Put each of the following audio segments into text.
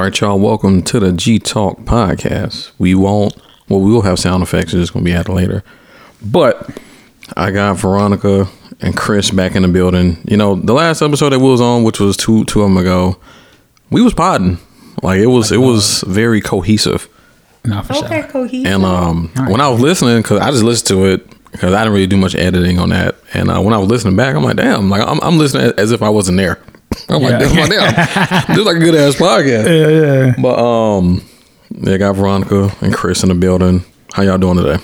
All right, y'all. Welcome to the G Talk podcast. We won't. Well, we will have sound effects. It's just gonna be added later. But I got Veronica and Chris back in the building. You know, the last episode that we was on, which was two two of them ago, we was podding. Like it was, it was very cohesive. No, for Okay, sure. cohesive. And um, when I was listening, because I just listened to it because I didn't really do much editing on that. And uh, when I was listening back, I'm like, damn, like I'm, I'm listening as if I wasn't there. I'm like, Yeah. damn, like, damn, this is like a good ass podcast. Yeah, yeah. But um, they got Veronica and Chris in the building. How y'all doing today?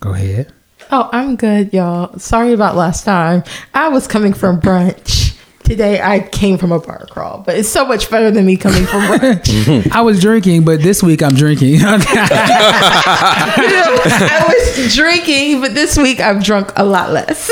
Go ahead. Oh, I'm good, y'all. Sorry about last time. I was coming from brunch. Today I came from a bar crawl, but it's so much better than me coming from brunch. I was drinking, but this week I'm drinking. I was drinking, but this week I've drunk a lot less.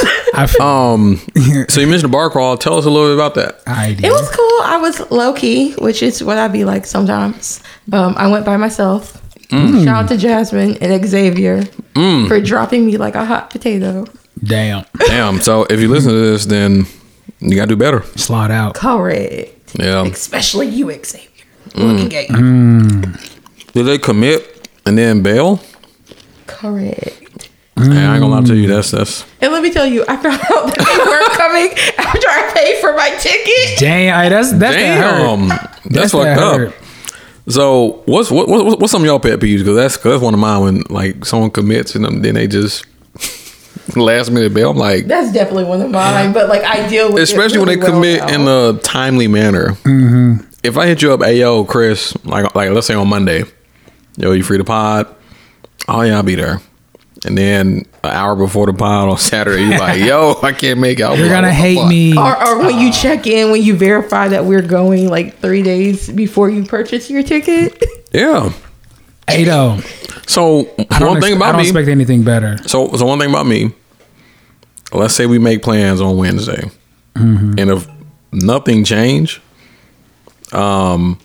Um, so you mentioned the bar crawl. Tell us a little bit about that. I did. It was cool. I was low key, which is what I be like sometimes. Um, I went by myself. Shout out to Jasmine and Xavier for dropping me like a hot potato. Damn. Damn. So if you listen to this, then you gotta do better. Slot out. Correct. Yeah. Especially you, Xavier. Looking at you. Did they commit and then bail? Correct. Hey, I ain't gonna lie to you. Mm. That's that's. And let me tell you, I found out that they weren't coming after I paid for my ticket. Damn. Hey, that's that's that hurt. That's, That's fucked that up. So what's what, what what's some of y'all pet peeves? Because that's cause that's one of mine. When like someone commits and then they just last minute bail. I'm like, That's definitely one of mine, but like I deal with it especially when they really well commit now. in a timely manner. Mm-hmm. If I hit you up, hey yo, Chris, like like let's say on Monday, yo, you free to pod? Oh yeah, I'll be there. And then an hour before the pod on Saturday, you're like, yo, I can't make it. I'll You're gonna what hate me. Or, or when you uh, check in, when you verify that we're going like three days before you purchase your ticket. Yeah. Hey, though. So I don't, one ex- thing I don't me. expect anything better. So, so one thing about me. Let's say we make plans on Wednesday, Mm-hmm. and if nothing change, um,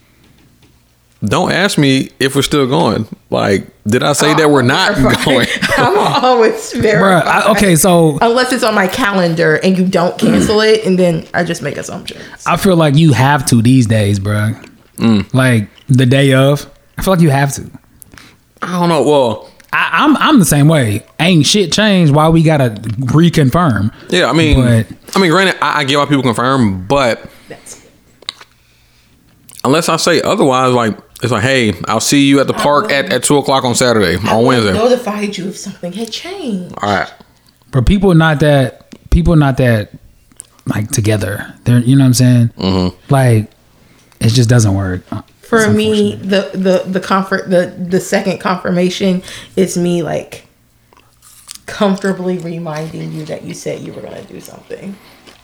don't ask me if we're still going. Like, did I say that we're not going? I'm always Bruh, verified. I, okay, so Unless it's on my calendar and you don't cancel it, and then I just make assumptions. I feel like you have to these days, bro. Mm. Like the day of. I feel like you have to. I don't know. Well, I, I'm I'm the same way. Ain't shit changed. Why we gotta reconfirm? yeah. I mean, But- I mean, granted, I, I get why people confirm, but unless I say otherwise, like it's like, hey, I'll see you at the park at, at two o'clock on Saturday on Wednesday. notified you if something had changed. All right. But people not that people not that like together. They're you know what I'm saying? Mm-hmm. Like it just doesn't work. For me, the the the comfort the the second confirmation is me like comfortably reminding you that you said you were gonna do something.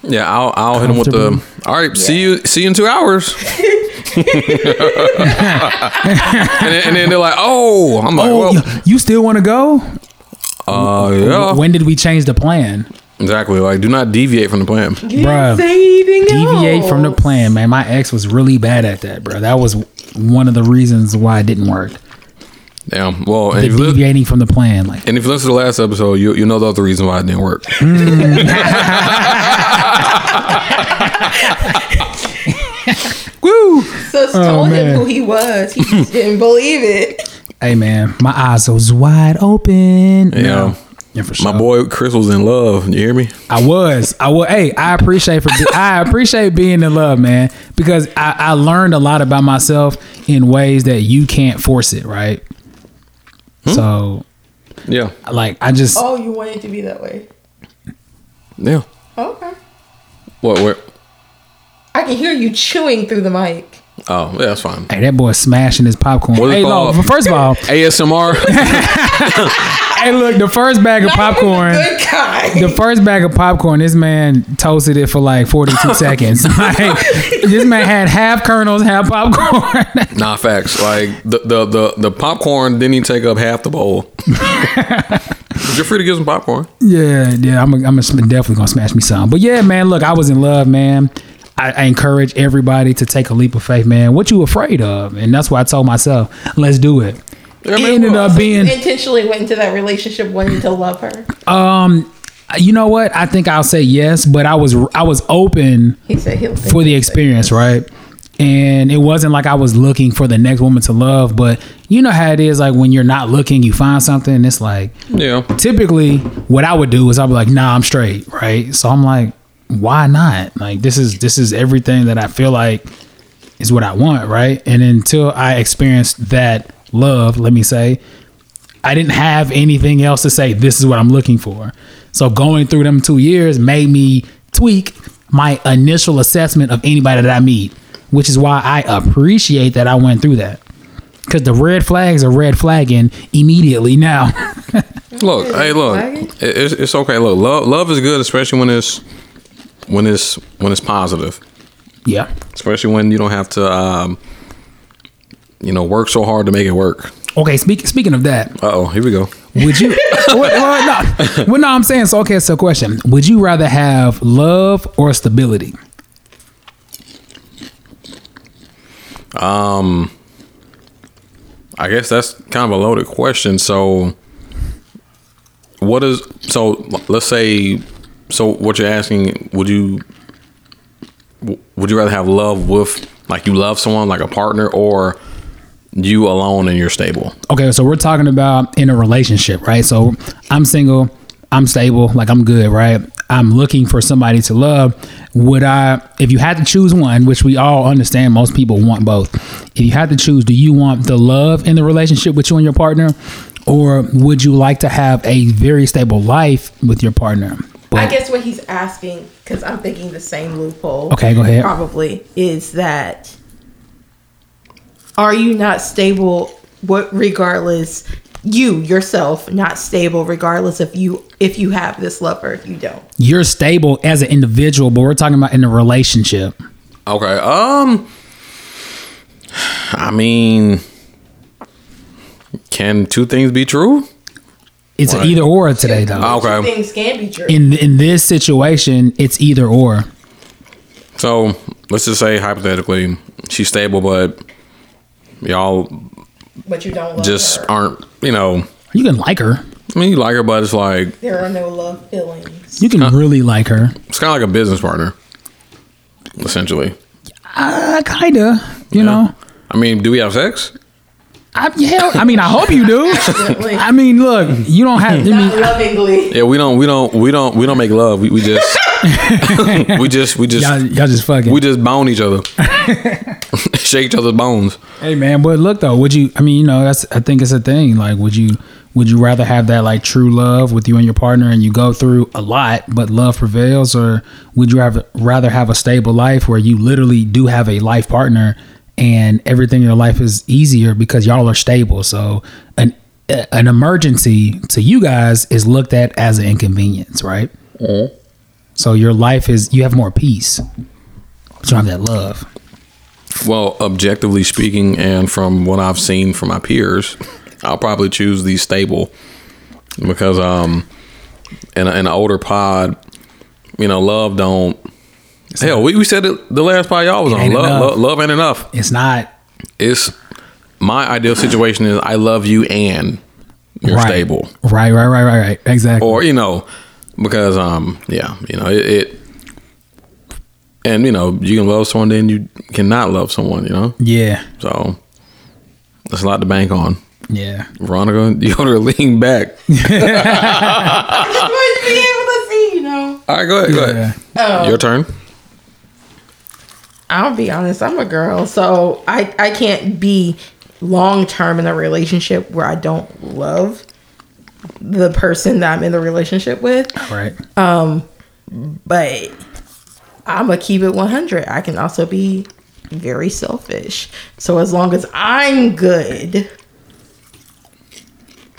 Yeah, I'll I'll hit them with the. All right, see you see you in two hours. and, then, and then they're like, "Oh, I'm like, Oh, well, you, you still want to go? uh, yeah, When did we change the plan? Exactly. Like, do not deviate from the plan. You didn't Bruh, say anything Deviate from the plan, man. My ex was really bad at that, bro. That was one of the reasons why it didn't work. Damn. Well, and The if, you li- deviating from the plan, like and if you listen to the last episode, you you know the other reason why it didn't work. Mm. woo. Sus oh, told him who he was. He just didn't believe it. Hey man, my eyes was wide open. Yeah. No. Yeah, for sure. My boy Chris was in love. You hear me? I was. I was. Hey, I appreciate for. I appreciate being in love, man, because I, I learned a lot about myself in ways that you can't force it, right? Hmm? So, Yeah. like, I just Oh, you want it to be that way. Yeah. Oh, okay. What? What? I can hear you chewing through the mic. Oh, yeah, that's fine. Hey, that boy smashing his popcorn. What is it Hey, no, first of all, ASMR. hey, look, the first bag of popcorn. Good guy. The first bag of popcorn, this man toasted it for like 42 seconds. Like, this man had half kernels, half popcorn. nah, facts. Like the, the the the popcorn didn't even take up half the bowl. You're free to get some popcorn. yeah, yeah, I'm, I'm definitely gonna smash me some. But yeah, man, look, I was in love, man. I, I encourage everybody to take a leap of faith, man. What you afraid of? And that's why I told myself, let's do it. Yeah, It man, ended well, up being intentionally went into that relationship wanting to love her. Um, you know what? I think I'll say yes, but I was I was open He said he'll think for the experience, right? And it wasn't like I was looking for the next woman to love, but you know how it is like when you're not looking, you find something, and it's like Yeah. typically what I would do is I'd be like, nah, I'm straight, right? So I'm like, why not? Like this is this is everything that I feel like is what I want, right? And until I experienced that love, let me say, I didn't have anything else to say, this is what I'm looking for. So going through them two years made me tweak my initial assessment of anybody that I meet, which is why I appreciate that I went through that. Because the red flags are red flagging immediately now. Look, hey, look, it's, it's okay. Look, love love is good, especially when it's when it's when it's positive. yeah. Especially when you don't have to, um, you know, work so hard to make it work. Okay, speak, speaking of that, Uh oh, here we go. would you? well, well, no, well, no, I'm saying so. Okay, so question: Would you rather have love or stability? Um, I guess that's kind of a loaded question. So, what is so? Let's say, so what you're asking? Would you would you rather have love with like you love someone like a partner or you alone and you're stable? Okay, so we're talking about in a relationship, right? So I'm single, I'm stable, like I'm good, right? I'm looking for somebody to love. Would I, if you had to choose one, which we all understand, most people want both. If you had to choose, do you want the love in the relationship with you and your partner, or would you like to have a very stable life with your partner? I guess what he's asking, because I'm thinking the same loophole. Okay, go ahead. Probably is that are you not stable? What regardless you yourself not stable regardless if you if you have this love or if you don't. You're stable as an individual, but we're talking about in a relationship. Okay. Um. I mean, can two things be true? It's Right. either or today, though. Okay. Things can be true. In in this situation, it's either or. So let's just say hypothetically she's stable, but y'all but you don't love just her. aren't. You know, You can like her. I mean, you like her, but it's like There are no love feelings. You can really like her. it's kind of like a business partner, essentially. Uh, kinda. You know. I mean, do we have sex? I, hell, I mean, I hope you do. I mean, look, you don't have. I mean, Not lovingly. Yeah, we don't. We don't. We don't. We don't make love. We, we just. we just. We just. y'all, y'all just fucking. We just bone each other. Shake each other's bones. hey, man, but look though, would you? I mean, you know, that's. I think it's a thing. Like, would you? Would you rather have that like true love with you and your partner, and you go through a lot, but love prevails, or would you have, rather have a stable life where you literally do have a life partner, and everything in your life is easier because y'all are stable? So an an emergency to you guys is looked at as an inconvenience, right? Mm-hmm. So your life is you have more peace. But you don't have that love. Well, objectively speaking, and from what I've seen from my peers, I'll probably choose the stable because um, in, an older pod, you know, love don't. Hell, we, we said it the last pod y'all was on. Love, love, love ain't enough. It's not It's my ideal situation is I love you and you're right. stable, Right, right, right, right, right. Exactly. or you know, because um, yeah, you know it. it and you know you can love someone, then you cannot love someone. You know, yeah, so that's a lot to bank on. yeah. Veronica, you ought to lean back. I just wanted to be able to see, you know. All right, go ahead. Go ahead. Oh. Your turn. I'll be honest, I'm a girl, so I I can't be long term in a relationship where I don't love the person that I'm in the relationship with. Right. Um, But I'm gonna keep it 100. I can also be very selfish. So as long as I'm good,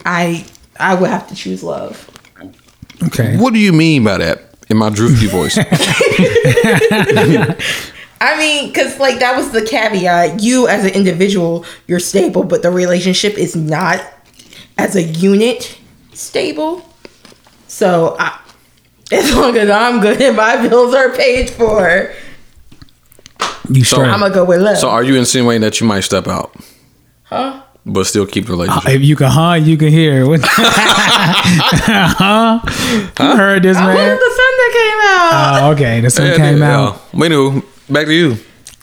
I I would have to choose love. Okay. What do you mean by that? In my droopy voice. I mean, because like that was the caveat. You as an individual, you're stable, but the relationship is not as a unit stable. So I, as long as I'm good and my bills are paid for, You straight. I'm gonna go with love. so are you insinuating that you might step out, huh? but still keep the uh, relationship? if you can huh, you can hear. What- huh? You heard this I man? the sun that came out. Oh, okay. This one Yeah, came yeah. out. Anywho, back to you.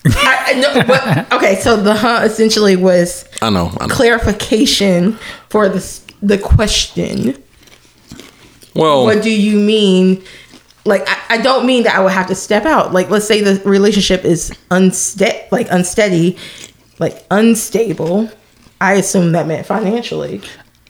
I, I know, but okay. So the huh essentially was I know. I know. clarification for the s- the question. Well, what do you mean like I, I don't mean that i would have to step out like let's say the relationship is unsteady like unsteady like unstable i assume that meant financially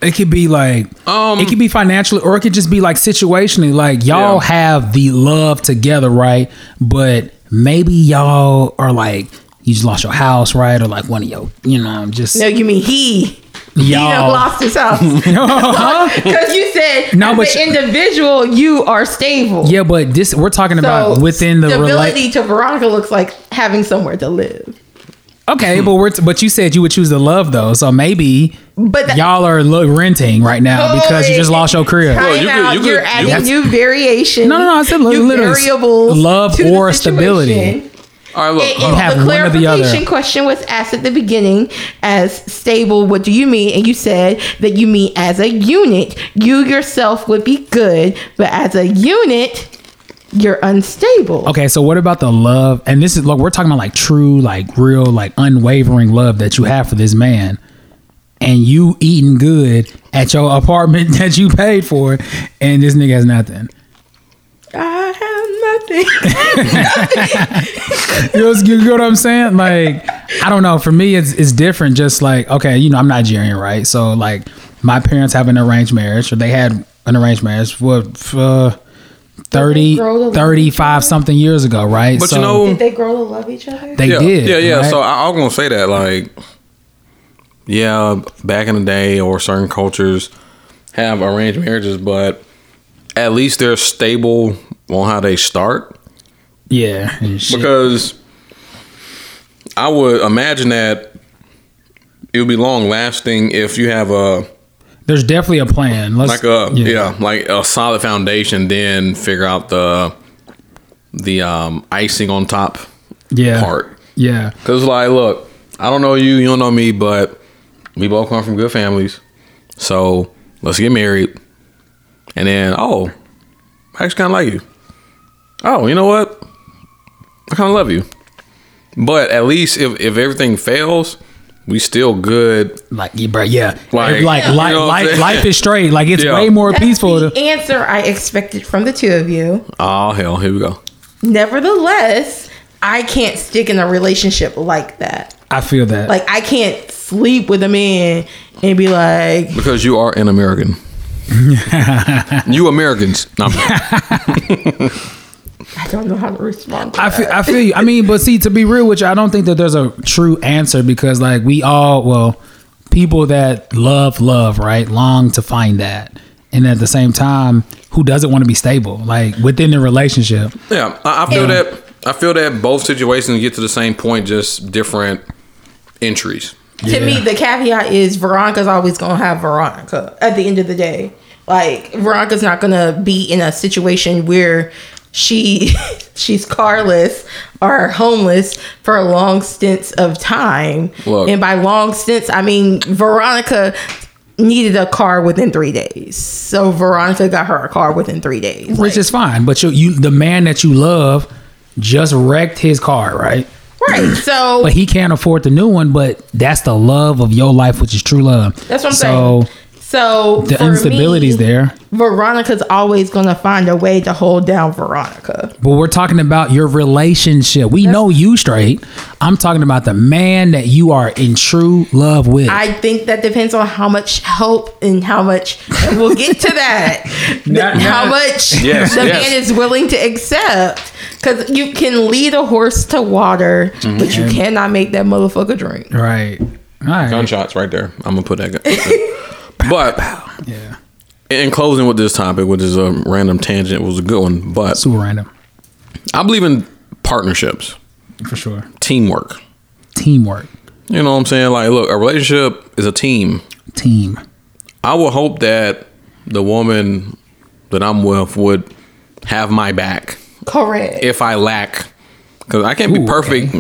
It could be like Um, it could be financially or it could just be like situationally. Like y'all Yeah. have the love together, right? But maybe y'all are like you just lost your house, right? Or like one of your, you know, just no you mean he he done y'all. lost his house because you said No, no, but as an individual you are stable yeah, but this we're talking about within the stability relate. to veronica looks like having somewhere to live Okay, but we're but you said you would choose the love though, so maybe But that- y'all are lo- renting right now because you just lost your career. Time Well, you could- out. you could- You're adding That's- new variation. No, no, no, I said li- new literally variables. love to the or situation. stability. All right, look. And, hold have the one or the other. clarification question was asked at the beginning as stable. What do you mean? And you said that you mean as a unit. You yourself would be good, but as a unit, you're unstable. Okay, so what about the love? And this is look, we're talking about like true, like real, like unwavering love that you have for this man, and you eating good at your apartment that you paid for, and this nigga has nothing. I have nothing. You know, you know what I'm saying? Like, I don't know. For me, it's it's different. Just like okay, you know, I'm Nigerian, right? So like, my parents have an arranged marriage, or they had an arranged marriage. for. Uh, 30, grow to love each 35 something years ago, right? But So you know, Did they grow to love each other? they yeah, did. yeah, yeah. right? So I, I was gonna say that, like, yeah, back in the day, or certain cultures have arranged marriages, but at least they're stable on how they start. yeah. Because I would imagine that it would be long lasting if you have a There's definitely a plan. Let's, like a yeah. like a solid foundation, then figure out the the um icing on top yeah, part. Yeah, Cause like, look, I don't know you, you don't know me, but we both come from good families. So let's get married. And then, oh, I actually kind of like you. Oh, you know what? I kind of love you. But at least if, if everything fails, we still good. like yeah, bro, yeah, Like, like, you know life, life is straight. Like it's Yeah. way more That's peaceful. the To, answer I expected from the two of you. Oh hell, here we go. Nevertheless, I can't stick in a relationship like that. I feel that. Like I can't sleep with a man and be like, Because you are an American. you Americans. No, I'm- I don't know how to respond. To I that. feel, I feel you. I mean, but see, to be real with you, I don't think that there's a true answer because, like, we all, well, people that love, love, right, long to find that, and at the same time, who doesn't want to be stable, like within the relationship? Yeah, I, I feel that. I feel that both situations get to the same point, just different entries. to me, the caveat is Veronica's always gonna have Veronica at the end of the day. Like Veronica's not gonna be in a situation where she she's carless or homeless for a long stints of time. Look. and by long stints, I mean Veronica needed a car within three days. So Veronica got her a car within three days. Which is fine, but you, you, the man that you love, just wrecked his car, right? right. So But he can't afford the new one. But that's the love of your life, which is true love. That's what I'm so, saying. So The for instability's me, there. Veronica's always gonna find a way to hold down Veronica. But we're talking about your relationship. We know you straight. I'm talking about the man that you are in true love with. I think that depends on how much help and how much and we'll get to that. Not- how not- much Yes, the yes. man is willing to accept. Cause you can lead a horse to water, but Mm-hmm. you cannot make that motherfucker drink. right. All right. Gunshots right there. I'm gonna put that. Gun. but Yeah. in closing with this topic, which is a random tangent, was a good one. But Super random. I believe in partnerships, For sure. teamwork. Teamwork. You know what I'm saying? Like, look, a relationship is a team. Team. I would hope that the woman that I'm with would have my back Correct. if I lack, because I can't be Ooh, perfect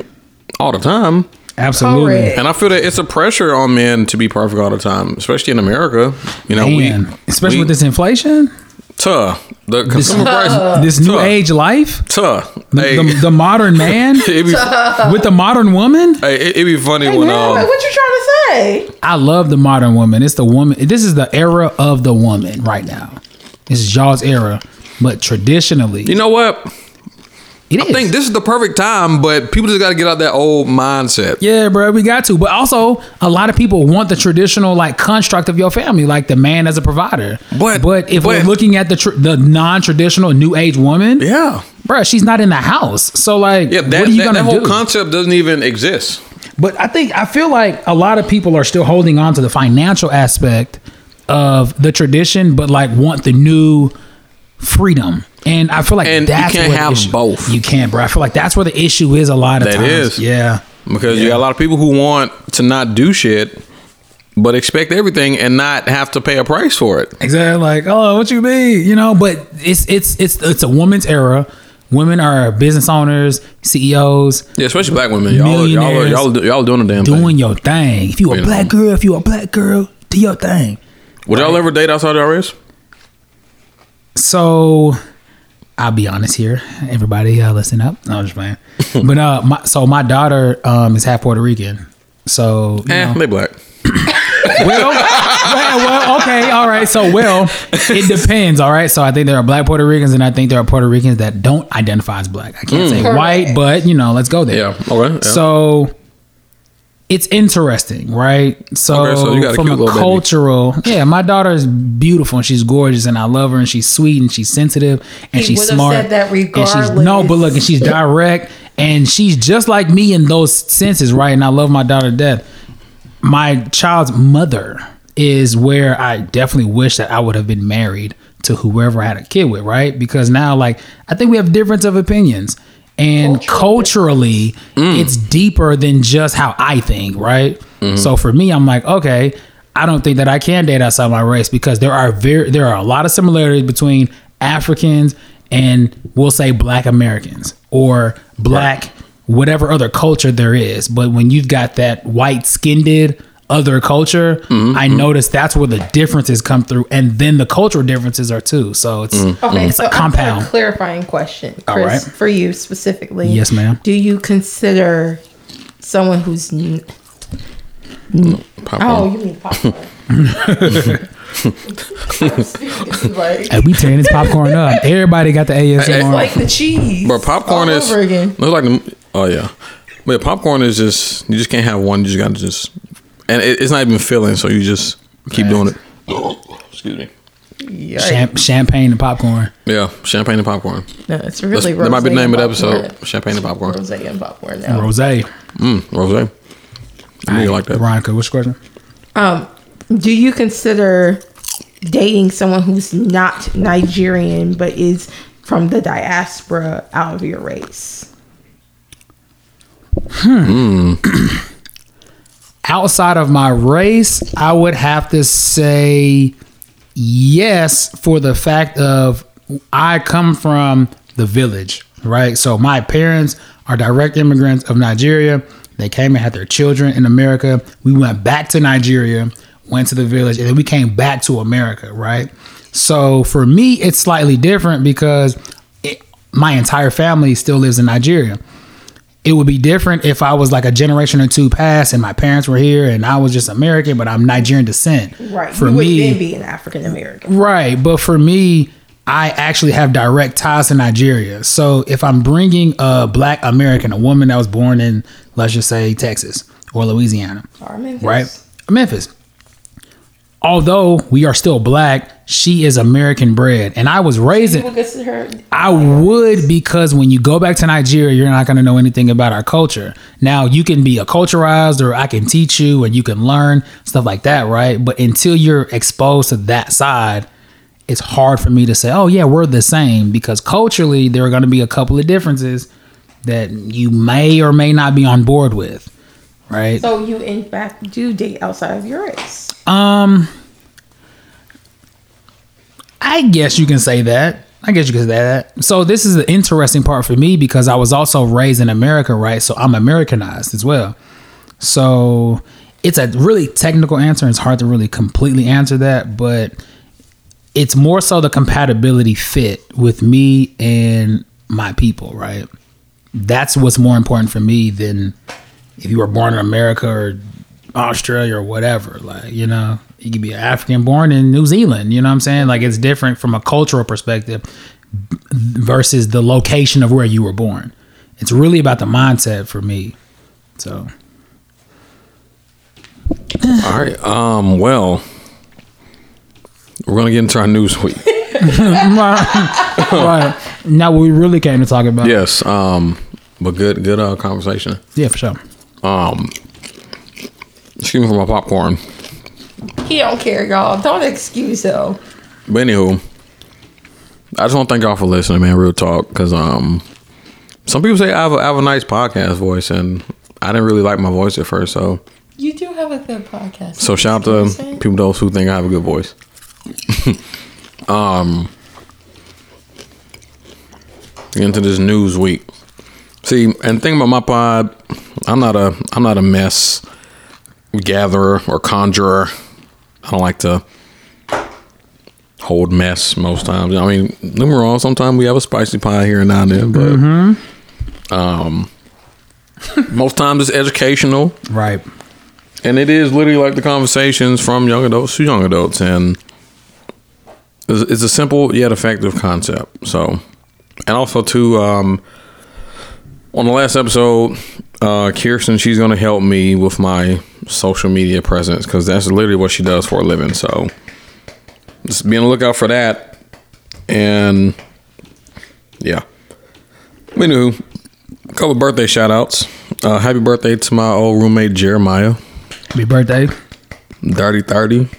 all the time. Absolutely. Correct. And I feel that it's a pressure on men to be perfect all the time, especially in America. You know, Man, we especially we- with this inflation, tuh, the consumer price, this new Tough. age life, tuh. the, Hey, the, the modern man be, with the modern woman. hey, it- it'd be funny Hey, when man, um, what you trying to say? I love the modern woman. It's the woman. This is the era of the woman right now. This is y'all's era, but traditionally, you know what? It I is. think this is the perfect time, but people just got to get out that old mindset. Yeah, bro, we got to. But also, a lot of people want the traditional like construct of your family, like the man as a provider. But- but if we're looking at the tr- the non traditional new age woman, Yeah, bro, she's not in the house. So like, yeah. That, what are you that, gonna that whole do? concept doesn't even exist. But I think I feel like a lot of people are still holding on to the financial aspect of the tradition, but like want the new freedom. And I feel like And you that's can't have issue- both. You can't, bro. I feel like that's where the issue is a lot of That times. is. Yeah. Because you got a lot of people who want to not do shit, but expect everything and not have to pay a price for it. Exactly. Like, oh, what you mean? You know, but it's it's it's it's a woman's era. Women are business owners, CEOs, Yeah, especially black women. Y'all, y'all, are- y'all, are- y'all are doing the damn doing thing. your thing. If you a You black know. girl, if you a black girl, do your thing. Would y'all ever date outside the race? So I'll be honest here, everybody, uh, listen up. No, I'm just playing. but uh, my, so my daughter um is half Puerto Rican. So you Eh, they black. well, well, well, okay, all right. So, well, it depends. All right. So, I think there are black Puerto Ricans, and I think there are Puerto Ricans that don't identify as black. I can't say Correct. white, but you know, let's go there. Yeah. Okay. yeah. So, it's interesting, right? So, Okay, so you got from cute a little baby. cultural, yeah, my daughter is beautiful and she's gorgeous, and I love her, and she's sweet and she's sensitive and He she's would've smart. said that And she's no, but look, and she's direct, and she's just like me in those senses, right? And I love my daughter to death my child's mother is where I definitely wish that I would have been married to whoever I had a kid with, right? Because now, like, I think we have difference of opinions. And culturally, mm. it's deeper than just how I think, right? Mm-hmm. So for me, I'm like, okay, I don't think that I can date outside my race because there are very there are a lot of similarities between Africans and we'll say black Americans or black whatever other culture there is. But when you've got that white skinned other culture, mm-hmm. I mm-hmm. notice that's where the differences come through, and then the cultural differences are too. So it's mm-hmm. Okay, it's so a I've got compound. clarifying question, Chris, All right. for you specifically. Yes, ma'am. Do you consider someone who's n- Pop oh, you mean popcorn? like, Hey, we tearing this popcorn up. Everybody got the ASMR. it's like the cheese. but popcorn all is over again. Looks like the, oh yeah, but popcorn is just you just can't have one. You just got to just and it, it's not even filling, so you just keep doing it. Excuse me. Yikes. Cham- champagne and popcorn. Yeah, champagne and popcorn. No, it's That's, really that might be the name of the and popcorn. episode. Champagne and popcorn. Rose and popcorn now. Rose. Mm, rose. I you like that. Veronica, what's your question? Um, do you consider dating someone who's not Nigerian but is from the diaspora out of your race? outside of my race, I would have to say yes for the fact of I come from the village, right? So my parents are direct immigrants of Nigeria. They came and had their children in America. We went back to Nigeria, went to the village, and then we came back to America, right? So for me, it's slightly different because it, my entire family still lives in Nigeria It would be different if I was like a generation or two past and my parents were here and I was just American, but I'm Nigerian descent. Right. For you would me, then be an African American. Right, but for me, I actually have direct ties to Nigeria. So if I'm bringing a black American, a woman that was born in, let's just say Texas or Louisiana, Or Memphis. right? Memphis. Although we are still black, she is American bred, and I was raised in. People consider her. I would because when you go back to Nigeria, you're not going to know anything about our culture. Now you can be acculturized, or I can teach you, and you can learn stuff like that, right? But until you're exposed to that side, it's hard for me to say, "Oh yeah, we're the same," because culturally there are going to be a couple of differences that you may or may not be on board with, right? So you in fact do date outside of your race. Um, I guess you can say that. I guess you can say that. So this is the interesting part for me because I was also raised in America, right? So I'm Americanized as well. So it's a really technical answer. It's hard to really completely answer that, but it's more so the compatibility fit with me and my people, right? That's what's more important for me than if you were born in America or Australia or whatever. Like, you know, you could be African born in New Zealand, you know what I'm saying? Like it's different from a cultural perspective versus the location of where you were born. It's really about the mindset for me. So All right. Um. Well, we're gonna get into our news week. right. now what we really came to talk about. yes. Um. But good. Good. Uh. Conversation. Yeah, for sure. Um. Excuse me for my popcorn. He don't care, y'all. Don't excuse him. But anywho, I just want to thank y'all for listening, man. Real talk, because um, some people say I have, a, I have a nice podcast voice, and I didn't really like my voice at first. So, You do have a good podcast. so shout out to people those who think I have a good voice. um, into this news week. See, and think about my pod. I'm not a I'm not a mess gatherer or conjurer. I don't like to hold mess most times. I mean, don't wrong. Sometimes we have a spicy pie here and now and then, but um, most times it's educational, Right. and it is literally like the conversations from young adults to young adults, and it's, it's a simple yet effective concept. So, and also too, um, on the last episode, uh, Kirsten, she's gonna help me with my social media presence because that's literally what she does for a living. So, just be on the lookout for that. And yeah. we Anywho, a couple birthday shout outs. Uh, happy birthday to my old roommate Jeremiah. Happy birthday. Dirty 30.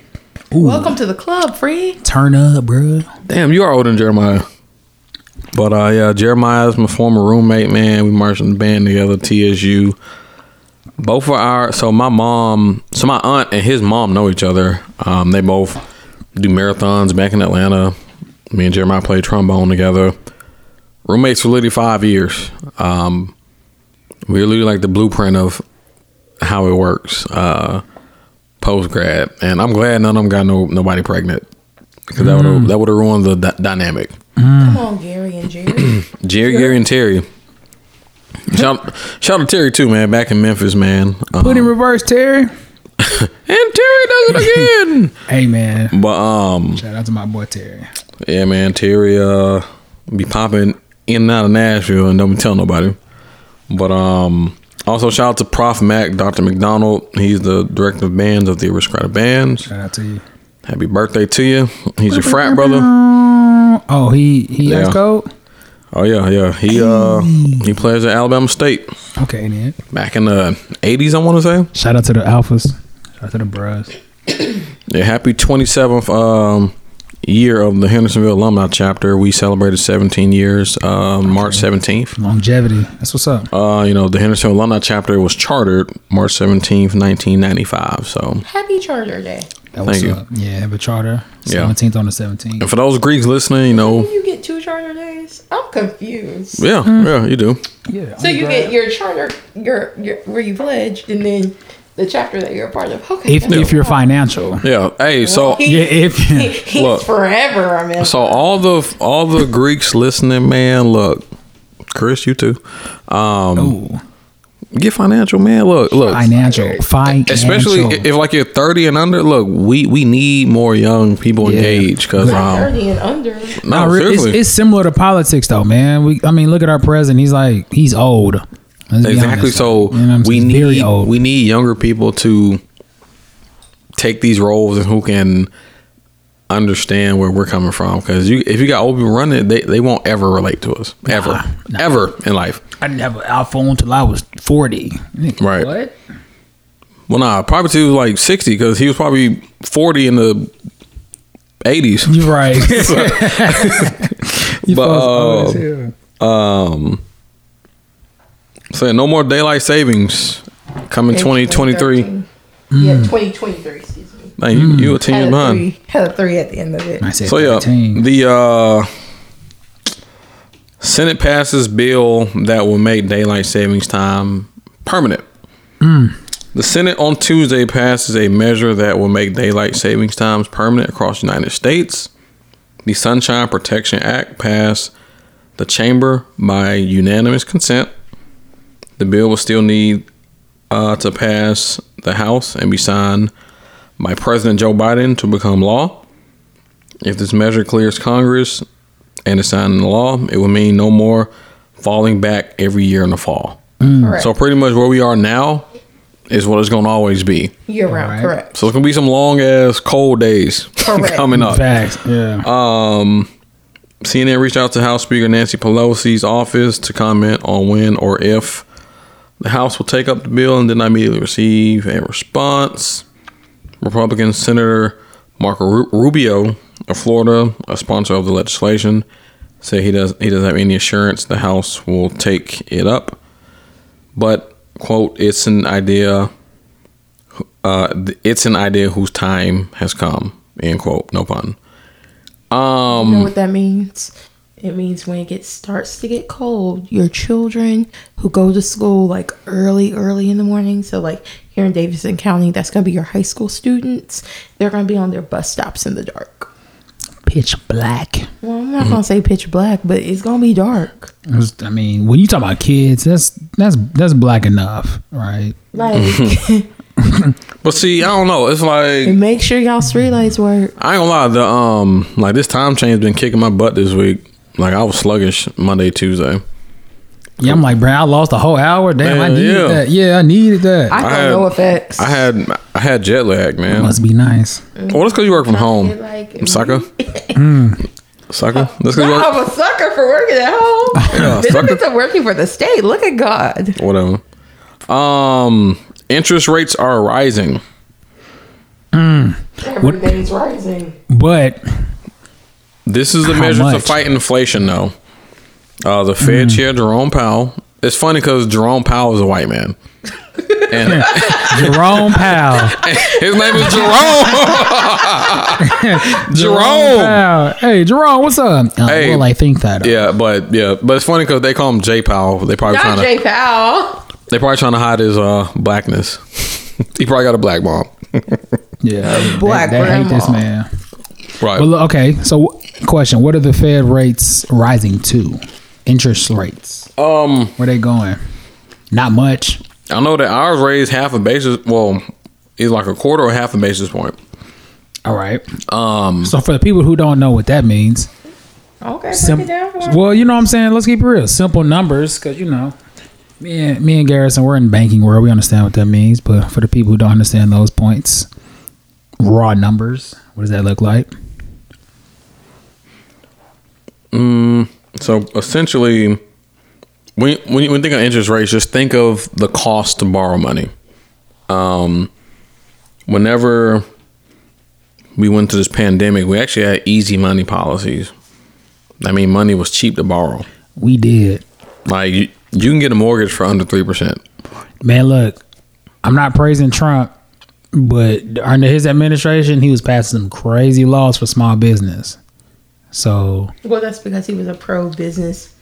Welcome to the club, free. Turn up, bro. Damn, you are older than Jeremiah. But uh yeah, Jeremiah's my former roommate, man. We marched in the band together, TSU. Both of our so my mom so my aunt and his mom know each other. Um they both do marathons back in Atlanta. Me and Jeremiah played trombone together. Roommates for literally five years. Um we're literally like the blueprint of how it works. Uh post grad. And I'm glad none of them got no nobody pregnant. Because that would have that would have ruined the dy- dynamic. Come on, Gary and Jerry. Jerry, Gary, and Terry. Shout, shout out to Terry too, man. Back in Memphis, man. Um, Put in reverse, Terry. and Terry does it again. Hey man. but um, Shout out to my boy Terry. yeah, man. Terry uh be popping in and out of Nashville and don't be telling nobody. But um, also shout out to Prof Mac, Dr. McDonald. He's the director of bands of the Aristocrat of Bands. Shout out to you. Happy birthday to you. He's your frat brother. Oh, he he Yeah. has code? Oh yeah, yeah. He uh he plays at Alabama State Okay, then. back in the '80s. I want to say. Shout out to the alphas. Shout out to the bros. Yeah, happy 27th um, year of the Hendersonville Alumni Chapter. We celebrated 17 years, uh, March 17th. Longevity. That's what's up. Uh, you know, the Hendersonville Alumni Chapter was chartered March 17th, 1995. So, Happy Charter Day. That was Thank you. up. Yeah, have a charter. Yeah. 17th on the 17th. and for those Greeks listening, you know, You get two charter days. I'm confused. yeah, yeah, you do. Yeah. So you get your charter, your, your where you pledged, and then the chapter that you're a part of. Okay. If, that's if you're financial. Yeah. Hey, so He- Yeah, if he, he's Look. forever I mean. so all the all the Greeks listening, man, look, Chris, you too. Um, Get financial, man. Look, look. Financial, financial. Especially if, if like you're 30 and under. Look, we we need more young people Yeah. engaged because um, Thirty and under. no, No, it's, it's similar to politics, though, man. We, I mean, look at our president. He's like, he's old. Let's exactly. honest. So You know what I'm we saying? Need we need younger people to take these roles and who can understand where we're coming from because you if you got old people running they, they won't ever relate to us. Ever. nah. ever in life. I didn't have an iphone till i was 40 right. What? Well nah probably he was like 60 because he was probably 40 in the 80s you're right. But uh, um so no more daylight savings coming 2023 yeah 2023 you, mm. you a mm. team had a. Three, had a three at the end of it. I said so 13. yeah, the uh, Senate passes bill that will make daylight savings time permanent. Mm. The Senate on Tuesday passes a measure that will make daylight savings times permanent across the United States. The Sunshine Protection Act passed the chamber by unanimous consent. The bill will still need uh, to pass the House and be signed by President Joe Biden to become law. If this measure clears Congress and is signed into law, it will mean no more falling back every year in the fall. Correct. So pretty much where we are now is what it's going to always be. Year round. Alright. Correct. So it's going to be some long ass cold days coming up. Facts. Yeah. Um, CNN reached out to House Speaker Nancy Pelosi's office to comment on when or if the House will take up the bill and did not immediately receive a response. Republican Senator Marco Rubio of Florida, a sponsor of the legislation, said he does he doesn't have any assurance the House will take it up, but quote it's an idea. Uh, it's an idea whose time has come. End quote. No pun. Um, You know what that means? It means when it gets starts to get cold, your children who go to school like early, early in the morning. So like here in Davidson County, that's gonna be your high school students. They're gonna be on their bus stops in the dark. Pitch black. Well, I'm not gonna say pitch black, but it's gonna be dark. I mean, when you talk about kids, that's that's that's black enough, right? Like, But see, I don't know. It's like and make sure y'all street lights work. I ain't gonna lie. The um, like this time change been kicking my butt this week. Like I was sluggish Monday, Tuesday. Yeah, I'm like, bro, I lost a whole hour. Damn, I needed yeah. that. Yeah, I needed that. I don't had- know effects. I had I had jet lag, man. Must be nice. Well, that's because you work from home, Like, sucker. Mm. Sucker. That's because you work. I'm a sucker for working at home. Yeah, Benefits of working for the state. Look at God. Whatever. Um, interest rates are rising. Mm. Everything's rising. But This is the How measure to fight inflation, though. Uh, the Fed Mm. chair Jerome Powell. It's funny because Jerome Powell is a white man, and Jerome Powell. his name is Jerome. Jerome. Powell. Hey, Jerome, what's up? Uh, Hey. well, I think that. Yeah, but yeah, but it's funny because they call him J Powell. They probably Not trying to Jay Powell. they probably trying to hide his uh blackness. he probably got a black mom, yeah. Black they, they hate this man. right? Well, okay. So, question: What are the Fed rates rising to? Interest rates. um, Where they going? Not much. I know that ours raised half a basis. Well, it's like a quarter or half a basis point. All right. Um, So, for the people who don't know what that means, Okay, break Sim- it down well, you know what I'm saying. Let's keep it real. Simple numbers, because you know, me and me and Garrison, we're in banking world. We understand what that means. But for the people who don't understand those points, raw numbers. What does that look like? So essentially, when when you, think of interest rates, just think of the cost to borrow money. Um, whenever we went to this pandemic, we actually had easy money policies. I mean, money was cheap to borrow. We did. Like you, you can get a mortgage for under three percent. Man, look, I'm not praising Trump, but under his administration, he was passing some crazy laws for small business. So Well, that's because he was a pro business,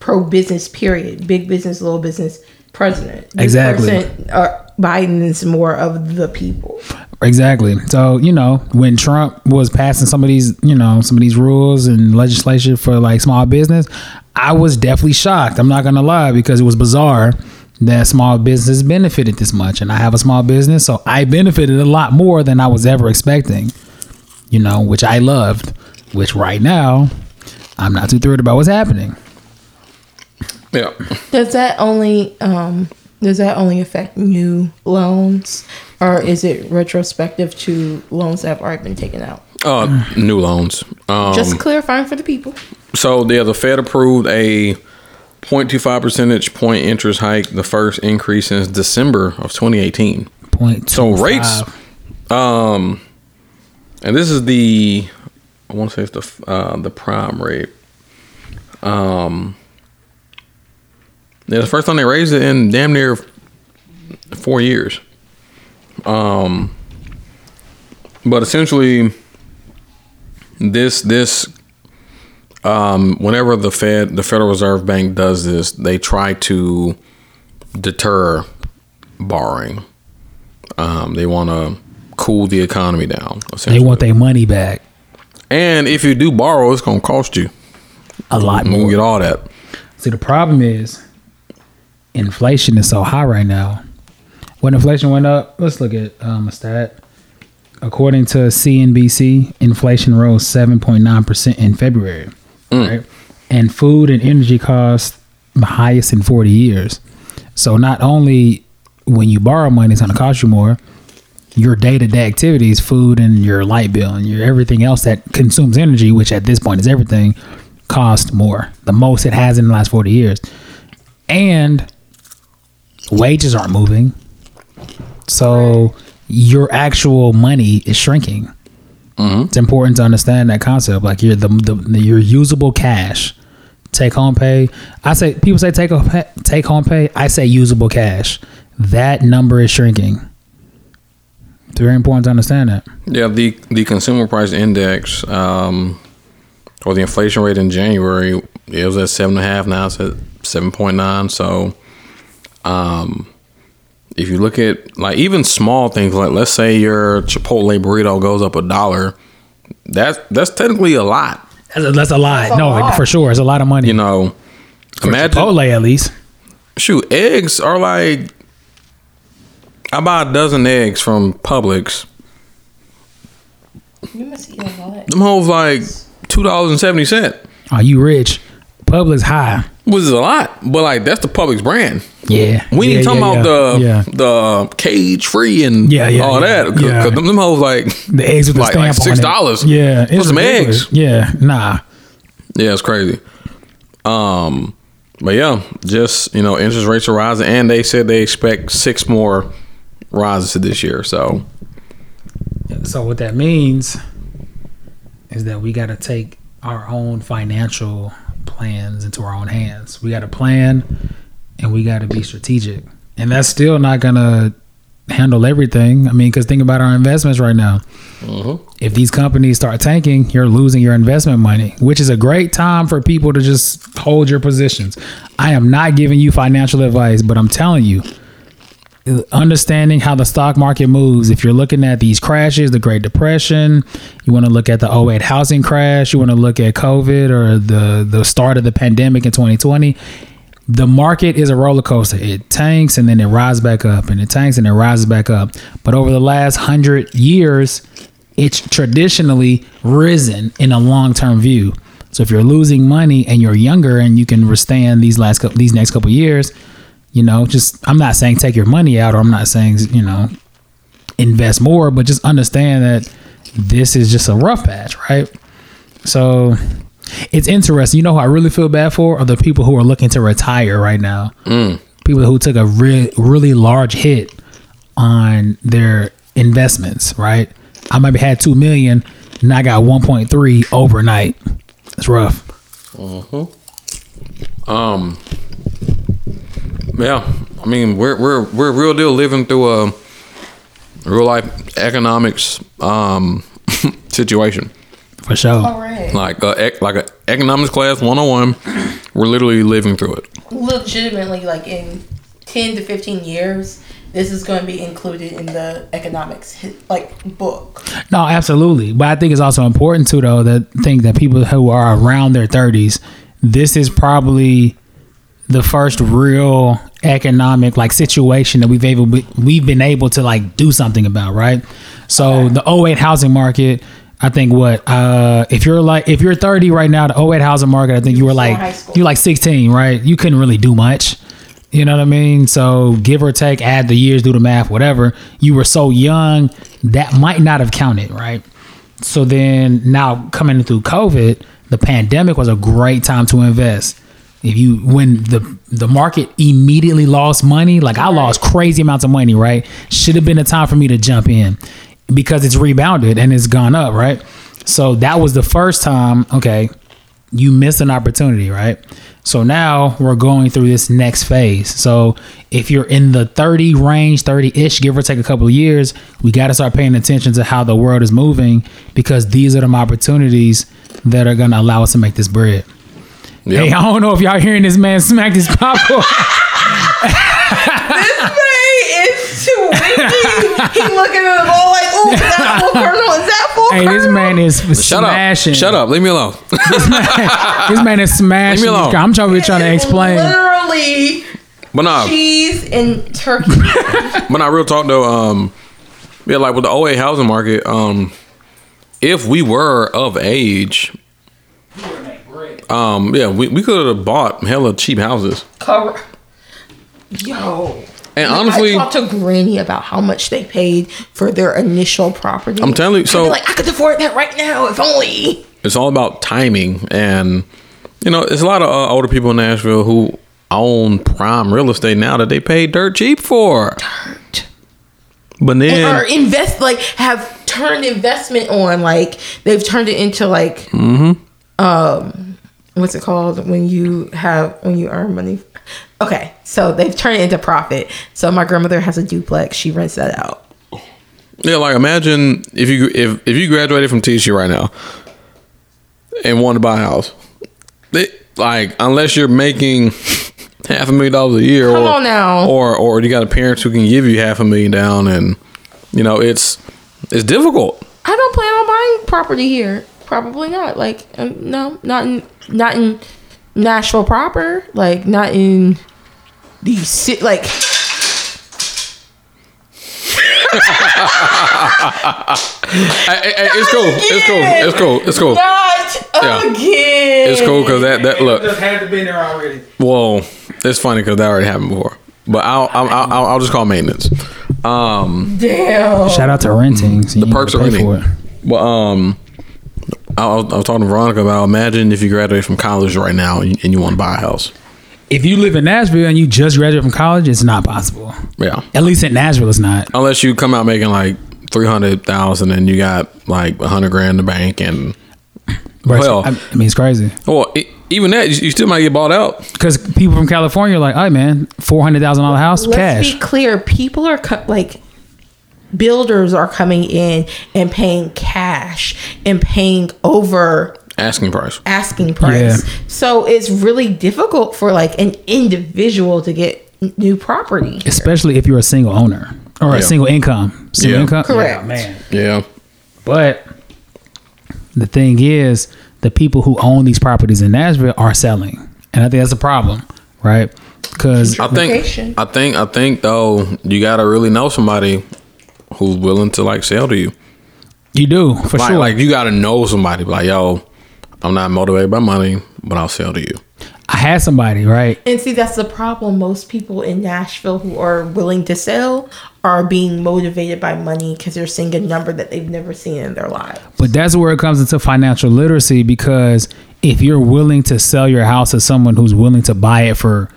pro business. Period. Big business, little business president. This Exactly. person, uh, Biden is more of the people. exactly. So you know, when Trump was passing some of these, you know, some of these rules and legislation for like small business, I was definitely shocked. I'm not gonna lie because it was bizarre. that small business benefited this much, and I have a small business, so I benefited a lot more than I was ever expecting. You know, which I loved. Which right now, I'm not too thrilled about what's happening. Yeah. Does that only um does that only affect new loans or is it retrospective to loans that have already been taken out? Uh, new loans. Um, Just clarifying for the people. So yeah, the Fed approved a 0.25 percentage point interest hike, the first increase since December of 2018. Point So rates, um, and this is the, I want to say it's the uh, the prime rate. Um, yeah, the first time they raised it in damn near four years. Um, but essentially, this this um, whenever the Fed, the Federal Reserve Bank does this, they try to deter borrowing. Um, they want to cool the economy down. They want their money back and if you do borrow, it's gonna cost you. a lot more. get all that. See, the problem is inflation is so high right now. When inflation went up, let's look at um, a stat. According to CNBC, inflation rose 7.9% in February. Right? And food and energy costs the highest in 40 years. So not only when you borrow money, it's going to cost you more, your day to day activities, food and your light bill and your everything else that consumes energy, which at this point is everything, cost more. The most it has in the last 40 years. And wages aren't moving. So your actual money is shrinking. Mm-hmm. It's important to understand that concept. Like your the, the your usable cash, take home pay. I say people say take home pay, take home pay. I say usable cash. That number is shrinking. It's very important to understand that. Yeah, the the consumer price index, um, or the inflation rate in January, it was at seven and a half. Now it's at seven point nine. So, um, if you look at like even small things, like let's say your Chipotle burrito goes up a dollar, that's that's technically a lot. That's a, that's a lot. no, for sure, it's a lot of money. You know, For imagine Chipotle at least. shoot eggs are like I buy a dozen eggs from Publix. You must eat a lot. Them hoes like two dollars and seventy cent. Are you rich? Publix high. Which is a lot, but like that's the Publix brand. Yeah. We yeah, ain't talking yeah, about the yeah. the cage free and Yeah, yeah, all yeah, that. Cause, yeah. 'cause them, them hoes like the eggs with the like, stamp like six dollars. Yeah, for some eggs. Yeah, nah. Yeah, it's crazy. Um, but yeah, just you know, interest rates are rising, and they said they expect six more rises to this year. So So what that means is that we got to take our own financial plans into our own hands. We got to plan and we got to be strategic. And that's still not going to handle everything. I mean, cuz think about our investments right now. Mm-hmm. If these companies start tanking, you're losing your investment money, which is a great time for people to just hold your positions. I am not giving you financial advice, but I'm telling you, understanding how the stock market moves. If you're looking at these crashes, the Great Depression, you want to look at the 08 housing crash, you want to look at COVID or the the start of the pandemic in 2020. The market is a roller coaster. It tanks and then it rises back up, and it tanks and it rises back up. But over the last hundred years, it's traditionally risen in a long term view. So if you're losing money and you're younger and you can withstand these last couple, these next couple years, you know, just I'm not saying take your money out or I'm not saying, you know, invest more, but just understand that this is just a rough patch, right? So it's interesting. You know who I really feel bad for are the people who are looking to retire right now. People who took a really really large hit on their investments, right? I maybe had two million, and I got one point three overnight. It's rough. Uh-huh. Um, yeah, I mean we're we're we're real deal living through a real life economics um situation. For sure. All right. Like a like a economics class one on one. We're literally living through it. Legitimately, like in ten to fifteen years, this is going to be included in the economics like book. No, absolutely. But I think it's also important too, though, that think that people who are around their thirties, this is probably the first real economic like situation that we've able we've been able to like do something about, right? So the 08 housing market, I think what uh if you're like if you're 30 right now, the 08 housing market, I think you were still in high like you're like 16, right? You couldn't really do much. You know what I mean? So give or take, add the years, do the math, whatever. You were so young that might not have counted, right? So then now coming through COVID, the pandemic was a great time to invest. If you when the the market immediately lost money, like I lost crazy amounts of money, right? Should have been a time for me to jump in because it's rebounded and it's gone up, right? So that was the first time, okay, you missed an opportunity, right? So now we're going through this next phase. So if you're in the 30 range, 30 ish, give or take a couple of years, we got to start paying attention to how the world is moving because these are the opportunities that are going to allow us to make this bread. Yep. Hey, I don't know if y'all hearing this man smack this popcorn. This man is too windy. he looking at the ball like, "Ooh, is that full kernel? Is that full hey, kernel?" this man is Shut smashing. up. Shut up. Leave me alone. This man is smashing. Leave me alone. I'm trying, trying to explain. Literally but nah, cheese and turkey. but not real talk though. Um, yeah, like with the 08 housing market, um, if we were of age, um, yeah, we, we could have bought hella cheap houses. Cover. Yo. And honestly, I talked to Granny about how much they paid for their initial property. I'm telling you, so- like I could afford that right now if only. it's all about timing and you know there's a lot of uh, older people in nashville who own prime real estate now that they pay dirt cheap for Dirt. but or then invest like have turned investment on like they've turned it into like Mm-hmm. um what's it called? When you have when you earn money. Okay so they've turned it into profit. So my grandmother has a duplex. She rents that out. Yeah like imagine if you if, if you graduated from TSU right now and wanted to buy a house. They, like unless you're making half a million dollars a year Come or on now. or or you got parents who can give you half a million down and you know it's it's difficult. I don't plan on buying property here probably not like um, no not in not in nashville proper like not in the city like Hey, hey, hey, it's cool it's cool it's cool it's cool not Yeah. again it's cool because that that look Just had to be there already. Well, it's funny because that already happened before. But I'll I'll, I'll, I'll just call maintenance. Um, damn Shout out to renting. So the perks are renting. Well, um, I was, I was talking to Veronica about imagine if you graduate from college right now and you, and you want to buy a house. If you live in Nashville and you just graduated from college, it's not possible. Yeah, At least in Nashville, it's not. unless you come out making like three hundred thousand and you got like a hundred grand in the bank and Bro, Well- I, I mean, it's crazy well, e even that you, you still might get bought out. because people from California are like, "Hey, man, four hundred thousand dollar house, Let's cash." be clear. People are co- like builders are coming in and paying cash and paying over Asking price. asking price. Yeah. So it's really difficult for like an individual to get new property. Especially if you're a single owner or Yeah. a single income. Single Yeah. income, Correct. Yeah, man. Yeah, But the thing is, the people who own these properties in Nashville are selling, and I think that's a problem, right? Because I think Location. I think I think though you gotta really know somebody who's willing to like sell to you. you do for like, sure. like you gotta know somebody. Like, yo, I'm not motivated by money, but I'll sell to you. I had somebody, right? And see, that's the problem. Most people in Nashville who are willing to sell are being motivated by money because they're seeing a number that they've never seen in their lives. But that's where it comes into financial literacy because if you're willing to sell your house to someone who's willing to buy it for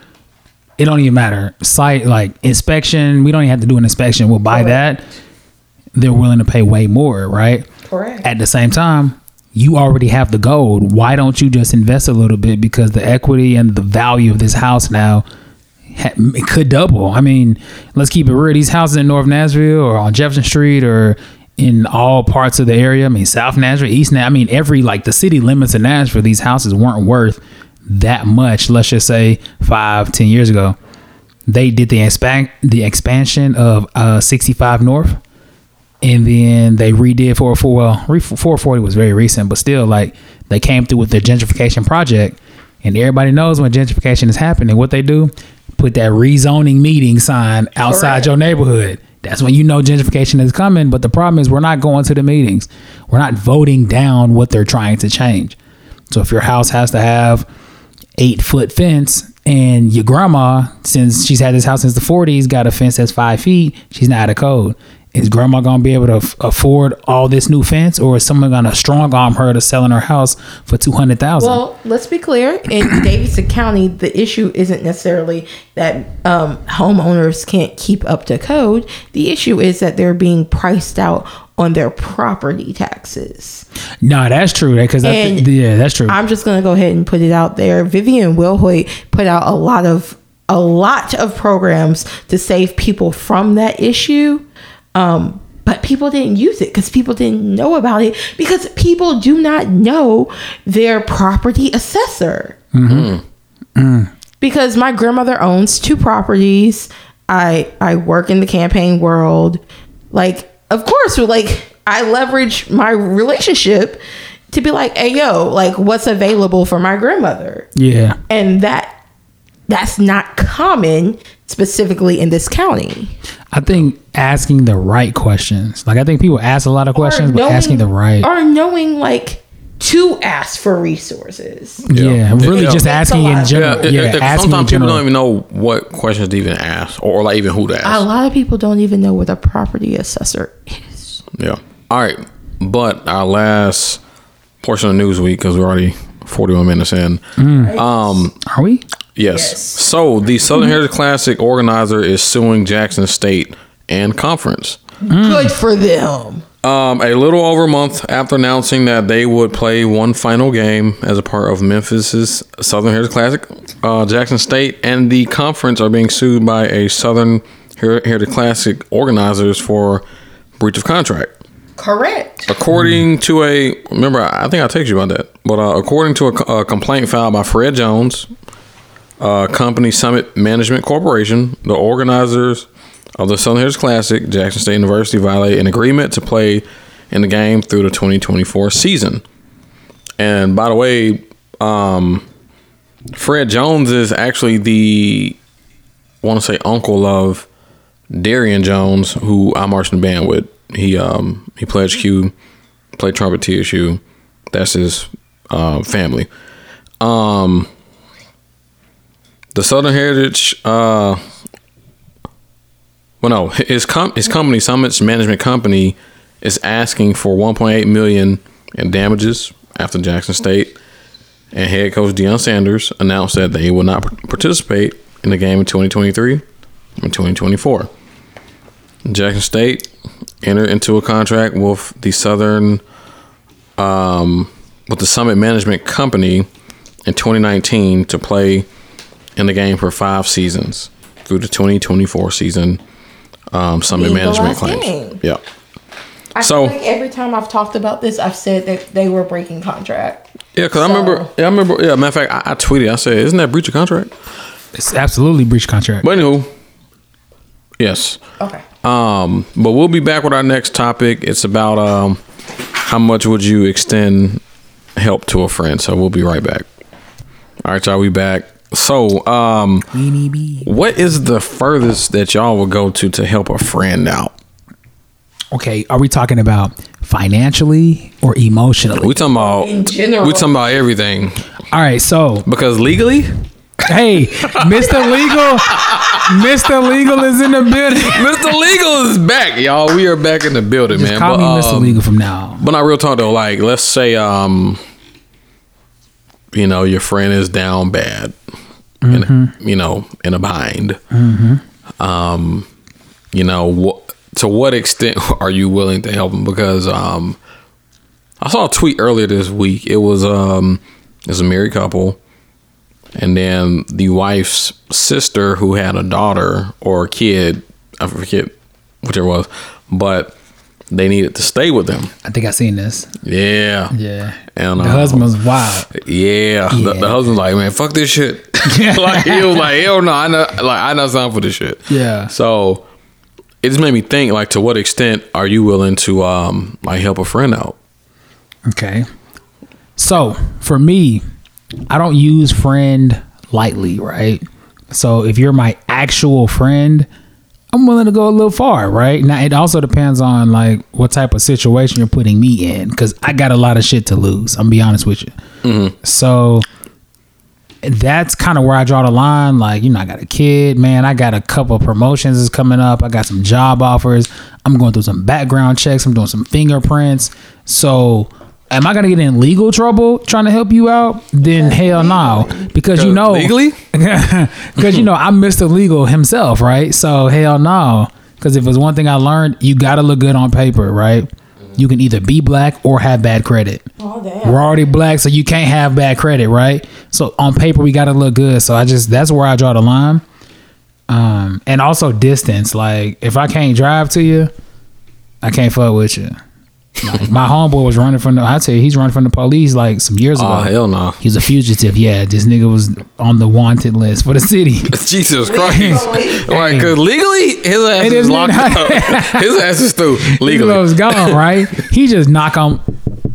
it don't even matter. Site like inspection, we don't even have to do an inspection. We'll buy that. They're willing to pay way more, right? Correct. At the same time, you already have the gold. Why don't you just invest a little bit because the equity and the value of this house now ha- it could double. I mean, let's keep it real. These houses in North Nashville or on Jefferson Street or in all parts of the area. I mean, South Nashville, East Nashville. I mean, every like the city limits of Nashville, these houses weren't worth that much. Let's just say five, ten years ago. They did the expand the expansion of uh, 65 North, and then they redid 404. Well, 440 was very recent, but still, like they came through with the gentrification project, and everybody knows when gentrification is happening, what they do, put that rezoning meeting sign outside Correct. your neighborhood. That's when you know gentrification is coming. But the problem is we're not going to the meetings. We're not voting down what they're trying to change. So if your house has to have eight foot fence and your grandma, since she's had this house since the 40s, got a fence that's five feet, she's not out of code. Is grandma gonna be able to f- afford all this new fence, or is someone gonna strong arm her to selling her house for two hundred thousand? Well, let's be clear. In Davidson County, the issue isn't necessarily that um, homeowners can't keep up to code. The issue is that they're being priced out on their property taxes. no, that's true. Because And yeah, that's true. I'm just gonna go ahead and put it out there. Vivian Wilhoite put out a lot of a lot of programs to save people from that issue. Um, but people didn't use it because people didn't know about it because people do not know their property assessor. Because my grandmother owns two properties. I I work in the campaign world. Like, of course, like I leverage my relationship to be like, hey yo, like what's available for my grandmother? yeah, And that that's not common specifically in this county. I think asking the right questions. Like I think people ask a lot of questions, Or but asking the right. or knowing like to ask for resources. yeah, really Yeah. just Makes asking in general. it- Yeah, it- asking in sometimes people don't even know what questions to even ask, or, like even who to ask. A lot of people don't even know what a property assessor is. Yeah. All right. But our last portion of Newsweek, because we're already 41 minutes in. Um, Are we? yes. Yes. So the Southern Heritage Classic organizer is suing Jackson State and Conference. Good for them. Um, a little over a month after announcing that they would play one final game as a part of Memphis's Southern Heritage Classic, uh, Jackson State and the conference are being sued by a Southern Her- Heritage Classic organizers for breach of contract. Correct. According to a remember, I think I texted you about that. But uh, according to a, a complaint filed by Fred Jones, uh, company Summit Management Corporation, the organizers of the Southern Heritage Classic, Jackson State University, violated an agreement to play in the game through the 2024 season. And by the way, um, Fred Jones is actually the I want to say uncle of Darian Jones, who I marched in the band with. He um he played Q, played trumpet TSU. That's his uh, family. Um, the Southern Heritage. Uh, well, no, his com- his company, Summits Management Company, is asking for 1.8 million in damages after Jackson State and head coach Deion Sanders announced that they will not participate in the game in 2023 and 2024. Jackson State entered into a contract with the Southern, um, with the Summit Management Company in 2019 to play in the game for five seasons through the 2024 season. Um, Summit Management claims. game. Yeah. I So- feel like every time I've talked about this, I've said that they were breaking contract. Yeah, because I remember. Yeah, I remember. Yeah, matter of fact, I, I tweeted. I said, "Isn't that breach of contract?" It's absolutely breach contract. But anywho, yes. Okay. Um, but we'll be back with our next topic. It's about um, how much would you extend help to a friend. So we'll be right back. All right, y'all. We back. So, um, what is the furthest that y'all would go to to help a friend out? Okay, are we talking about financially or emotionally? We talking about In general. We talking about everything All right, so because legally, hey, Mr. Legal, Mr. Legal is in the building. Mr. Legal is back, y'all. We are back in the building, Just man. call But, me Mr. um, Legal from now. on. But not real talk though. Like, let's say, um, you know, your friend is down bad, in, you know, in a bind. Um, you know, what to what extent are you willing to help them? Because um, I saw a tweet earlier this week. It was um, it was a married couple, and then the wife's sister who had a daughter or a kid. I forget whichever it was, but they needed to stay with them. I think I seen this. Yeah. Yeah, And the uh, husband was wild. Yeah. The, Yeah. the husband's like, man, fuck this shit. like he was like, hell no, I know like I know something for this shit. Yeah. So it just made me think, like, to what extent are you willing to um like help a friend out? Okay. So for me, I don't use friend lightly, right? So if you're my actual friend, I'm willing to go a little far, right? Now it also depends on like what type of situation you're putting me in, because I got a lot of shit to lose. I'm gonna be honest with you. Mm-hmm. So that's kind of where I draw the line. Like, you know, I got a kid, man. I got a couple promotions is coming up. I got some job offers. I'm going through some background checks. I'm doing some fingerprints. So, am I gonna get in legal trouble trying to help you out? Then hell no, because you know legally. because you know I'm Mr. Legal himself, right? So hell no. Because if it's one thing I learned, you gotta look good on paper, right? You can either be black or have bad credit. Oh. We're already black, so you can't have bad credit, right? So on paper, we gotta look good. So I just that's where I draw the line. Um, and also distance. Like if I can't drive to you, I can't fuck with you. Like, my homeboy was running from the. I tell you, he's running from the police like some years ago. Oh hell no! He's a fugitive. Yeah, this nigga was on the wanted list for the city. Jesus Christ! Right, cause uh, legally his ass It is is locked not- up. his ass is through Legally legally. was gone, right? He just knock on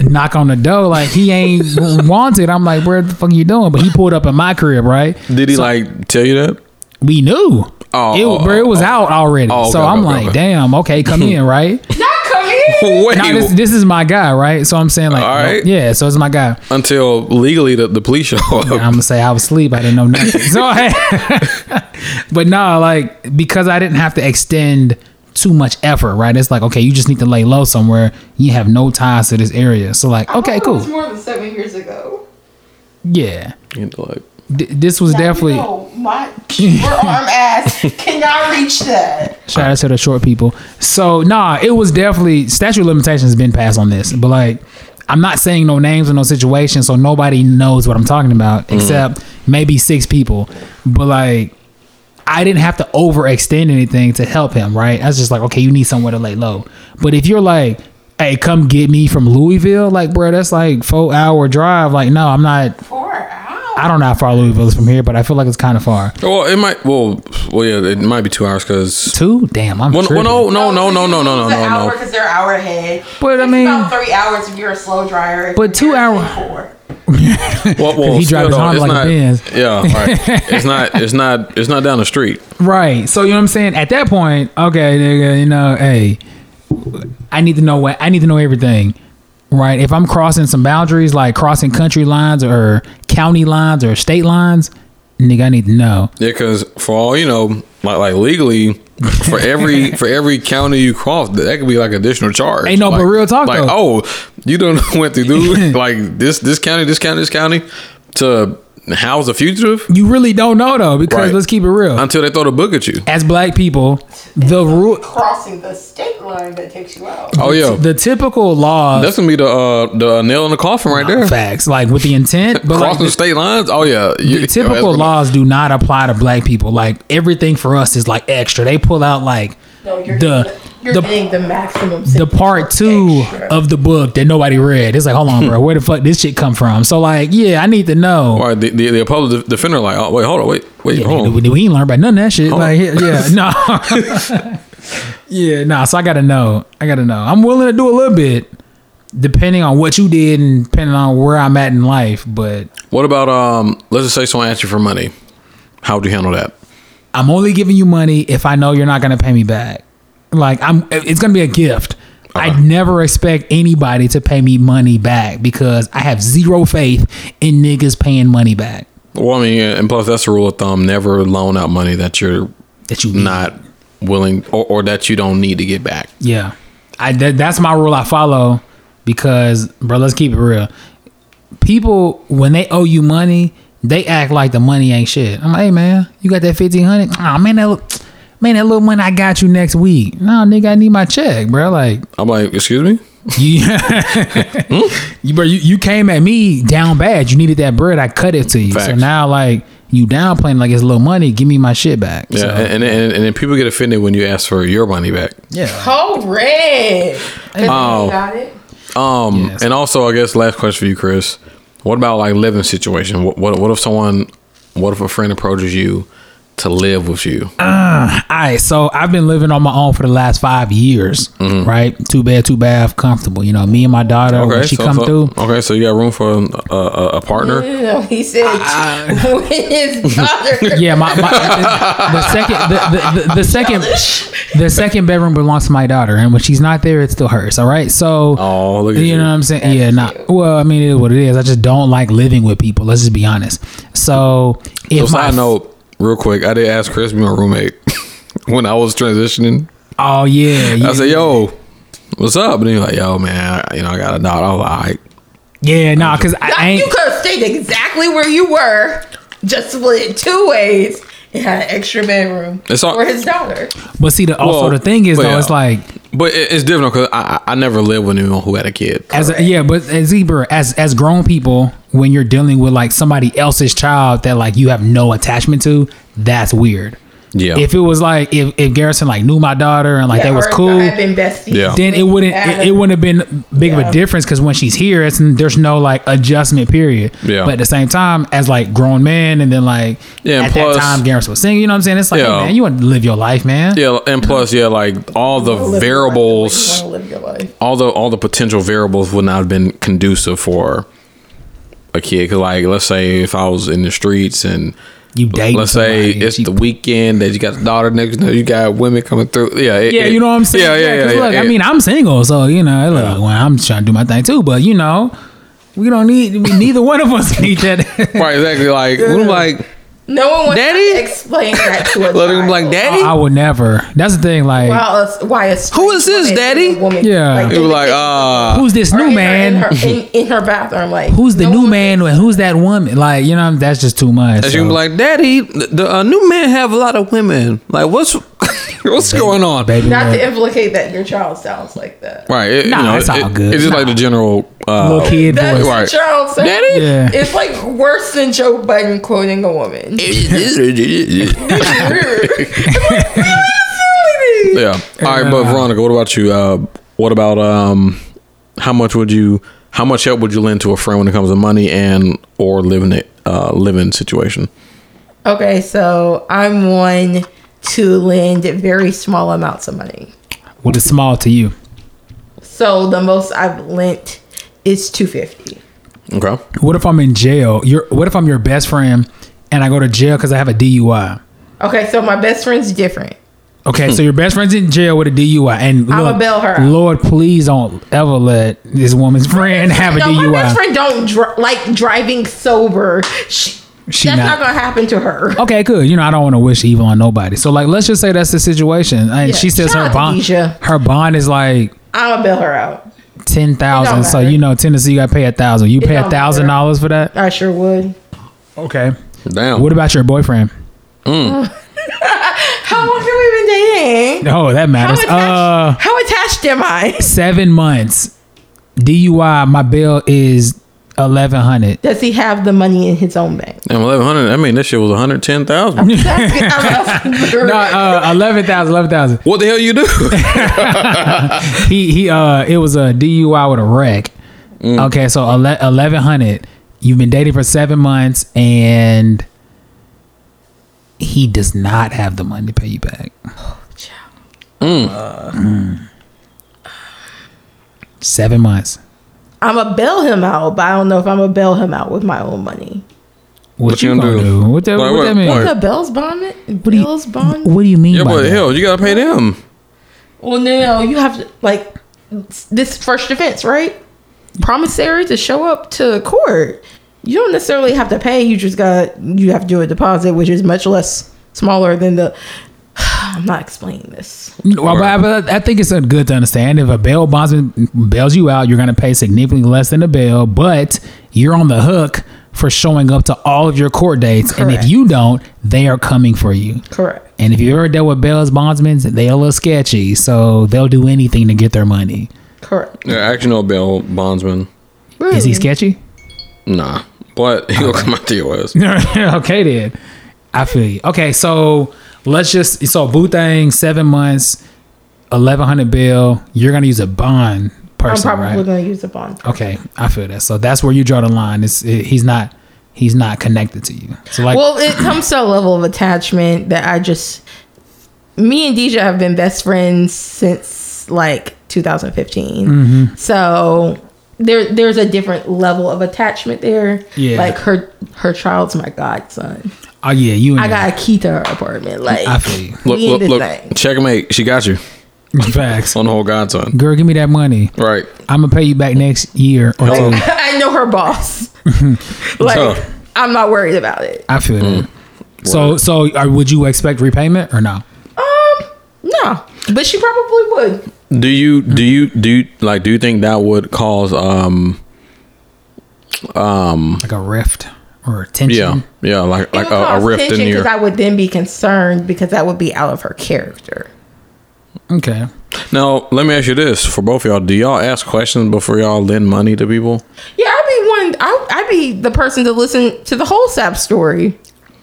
knock on the door like he ain't wanted. I'm like, where the fuck you doing? But he pulled up in my crib, right? Did he like tell you that? We knew. Oh, it, oh, bro, it was oh. oh. out already. Oh, okay, so I'm okay, like, okay. damn, okay, come in, right? Not come in. Wait, Now this, this is my guy, right? So I'm saying like, All right. yeah, so it's my guy. until legally the, the police show up. I'm gonna say I was asleep. I didn't know nothing. So, but no, like because I didn't have to extend too much effort, right? It's like okay, you just need to lay low somewhere. You have no ties to this area, so like okay, It was cool, more than seven years ago. yeah. You know, like, D- this was Now, definitely you know, my short arm ass cannot reach that. shout out to the short people. So nah, it was definitely statute of limitations has been passed on this, but like. I'm not saying no names or no situations, so nobody knows what I'm talking about, mm-hmm. except maybe six people. But like, I didn't have to overextend anything to help him, right? I was just like, okay, you need somewhere to lay low. But if you're like, hey, come get me from Louisville, like, bro, that's like four hour drive. Like, no, I'm not. Four hours. I don't know how far Louisville is from here, but I feel like it's kind of far. well, it might. Well, well, yeah, it might be two hours because. Two? Damn, I'm Well, tripping. well, no, no, no, no, no, no, no, no, no. Because they're hour ahead. But, I mean- about three hours if you're a slow dryer. But two hour- Four. Well, well, he drives though, hard it's like a Benz. Yeah, right. it's not. It's not. It's not down the street. Right. So you know what I'm saying? At that point, okay, nigga, you know, hey, I need to know what I need to know everything. Right. If I'm crossing some boundaries, like crossing country lines or county lines or state lines, nigga, I need to know. Yeah, because for all you know, like like legally, for every for every county you cross, that could be like additional charge. Ain't no, like, but real talk, Like, though. oh, you don't went to do like this this county, this county, this county to house a fugitive You really don't know though, because Right. let's keep it real. until they throw the book at you. As black people, the rule, Crossing the state line that takes you out. Oh yeah, the typical laws, that's gonna be the uh, the nail in the coffin right there. facts, like with the intent, but like Crossing the, state lines. Oh yeah, You- the typical that's- laws do not apply to black people. Like everything for us is like extra. They pull out like No, you're the getting, you're the getting the maximum. the part two extra. of the book that nobody read. It's like, hold on, bro, where the fuck this shit come from? So like, yeah, I need to know. Right, the, the, the appellate defender like, oh wait, hold on, wait, wait, Yeah, hold on. we, we ain't learned about none of that shit. Hold Like, yeah, yeah, no, yeah, no. So I gotta know. I gotta know. I'm willing to do a little bit, depending on what you did and depending on where I'm at in life. But What about um? Let's just say someone asked you for money. How would you handle that? I'm only giving you money if I know you're not gonna pay me back. Like I'm, it's gonna be a gift. I uh-huh. never expect anybody to pay me money back because I have zero faith in niggas paying money back. Well, I mean, and plus that's the rule of thumb: never loan out money that you're That you need. not willing or, or that you don't need to get back. Yeah, I that, that's my rule I follow because, bro, let's keep it real. People when they owe you money, they act like the money ain't shit. I'm like, hey man, you got that fifteen hundred? Oh man, that li- man, that little money I got you next week. No, nigga, I need my check, bro. Like I'm like, excuse me. you, you, bro, you, you came at me down bad. You needed that bread. I cut it to you. So now, like you downplaying like it's a little money. Give me my shit back. Yeah, So, and, and and then people get offended when you ask for your money back. yeah. Oh, red. Oh. Got it. Um, Yes. and also, I guess last question for you, Chris. What about like living situation? What, what what if someone, what if a friend approaches you to live with you? Uh, all right, so I've been living on my own for the last five years, Mm-hmm. right? Two bed, two bath, comfortable. You know, me and my daughter when she so, come so- through. Okay, so you got room for a, a, a partner? You know, he said with his daughter. Yeah, my, my the, the second the, the, the, the second the second bedroom belongs to my daughter, and when she's not there, it's still hers. All right, so Oh, look at you you. know what I'm saying? yeah, not well. I mean, it is what it is. I just don't like living with people. Let's just be honest. So So if my side note, real quick, I did ask Chris my roommate when I was transitioning. oh yeah, yeah, I said, "Yo, what's up?" And he was like, "Yo, man, I, you know, I got a daughter." I was like, yeah, nah, because I Like, you could have stayed exactly where you were, just split it two ways, and had an extra bedroom It's all- for his daughter. But see, the also Well, the thing is though, yeah. it's like but it, it's different because I, I I never lived with anyone who had a kid. as a, yeah, but eh, as Zebra, as as grown people, when you're dealing with like somebody else's child that like you have no attachment to, that's weird. Yeah. If it was like if, if Garrison like knew my daughter and like Yeah, they was cool, been besties. Yeah. then it wouldn't it, it wouldn't have been big of a difference because when she's here, it's there's no like adjustment period. Yeah. But at the same time, as like grown men, and then like Yeah, and at plus- that time, Garrison was singing. You know what I'm saying? It's like, Yeah. hey, man, you want to live your life, man. Yeah, and plus, yeah, like all the Live your life the way variables, live your life. all the all the potential variables would not have been conducive for a kid. Cause like, let's say if I was in the streets and You date. let's say it's the weekend that you got the daughter next, to you you got women coming through. Yeah, it- Yeah, it- you know what I'm saying. Yeah, yeah, yeah. yeah, look, I mean, I'm single, so you know, look, well, I'm trying to do my thing too. But you know, we don't need. we- Neither one of us need that. right, exactly. Like, I'm like, No one wants Daddy? to explain that to a let him like, daddy. I would never. That's the thing. Like, Why a, why a Who is this, woman Daddy? Woman, Yeah. It was like, ah, who's this new in her- man? in her, in, in her bathroom? Like, who's the no new man? and Who's that woman? Like, you know, that's just too much. as you so. can be like, daddy, the, the uh, new man have a lot of women. Like, what's what's going on, baby, Not look, to implicate that your child sounds like that. Right. It, Nah, you know, it's all it- good. It's just like the general uh, little kid That's voice. Right. what child sounds. Daddy? Yeah. It's like worse than Joe Biden quoting a woman. yeah. All right, but Veronica, what about you? Uh, what about um, how much would you? How much help would you lend to a friend when it comes to money and or living it uh, living situation? Okay, so I'm one to lend very small amounts of money. What is small to you? So the most I've lent is two fifty. Okay. What if I'm in jail? You're. What if I'm your best friend and I go to jail because I have a DUI? Okay, so my best friend's different. Okay, so your best friend's in jail with a DUI, and I'ma bail her out. Lord, please don't ever let this woman's friend have a DUI. No, my best friend don't dr- like driving sober. She, She that's not- not, gonna happen to her. Okay, good. You know, I don't want to wish evil on nobody. So, like, let's just say that's the situation, and Yeah, she says shout her bond, Deja. her bond is like I'm gonna bail her out. ten thousand. So you know, Tennessee, you got to pay a thousand. You pay a thousand dollars for that. I sure would. Okay. Damn. What about your boyfriend? Mm. How long have we been dating? No, that How matters. attached, Uh, how attached am I? seven months. DUI. My bill is eleven hundred. Does he have the money in his own bank? Damn, eleven hundred. I mean, this shit was one hundred ten thousand. No, uh, eleven thousand. Eleven thousand. what the hell you do? he he uh it was a DUI with a wreck. Mm. Okay, so eleven hundred. You've been dating for seven months, and he does not have the money to pay you back. Oh, Mm. Seven months. I'm gonna bail him out, but I don't know if I'm gonna bail him out with my own money. What, What you you gonna gonna do? do? What, that, Like what what? that mean? What? The Bell's bond, do you- Bill's bond. What do you mean yeah, by but that? hell, you gotta pay them. Well, no, you have to like this first defense, right? Promissory to show up to court. You don't necessarily have to pay. You just got you have to do a deposit, which is much less smaller than the. I'm not explaining this. Well, but, but I think it's good to understand if a bail bondsman bails you out, you're going to pay significantly less than the bail, but you're on the hook for showing up to all of your court dates. And if you don't, they are coming for you. Correct. And if you ever dealt with bail's bondsmen, they're a little sketchy, so they'll do anything to get their money. Correct. Yeah, I actually know a bail bondsman. Is he sketchy? Nah, but he'll come out to your ass. okay, then. I feel you. Okay, so let's just so Boothang seven months, eleven hundred bill. You're gonna use a bond person, I'm person, probably right? gonna use a bond. Okay, I feel that. So that's where you draw the line. It's it, he's not he's not connected to you. So like, Well, it comes to a level of attachment that I just. Me and DJ have been best friends since like 2015. Mm-hmm. So there, there's a different level of attachment there. Yeah. Like her, her child's my godson. Oh yeah, you. And I got a key to her apartment. Like I feel you. Look, we look, look. thing. Checkmate. She got you facts. on the whole godson. Girl, give me that money. Right. I'm gonna pay you back next year or Hello. two. I know her boss. like Tough. I'm not worried about it. I feel Mm. that. So, so uh, would you expect repayment or no? Um, no, but she probably would. Do you do you do you, like do you think that would cause um um Like a rift or a tension? yeah yeah like like would a, a rift in tension your because I would then be concerned because that would be out of her character. Okay. now let me ask you this for both of y'all do y'all ask questions before y'all lend money to people Yeah, I'd be one. I, I'd be the person to listen to the whole SAP story.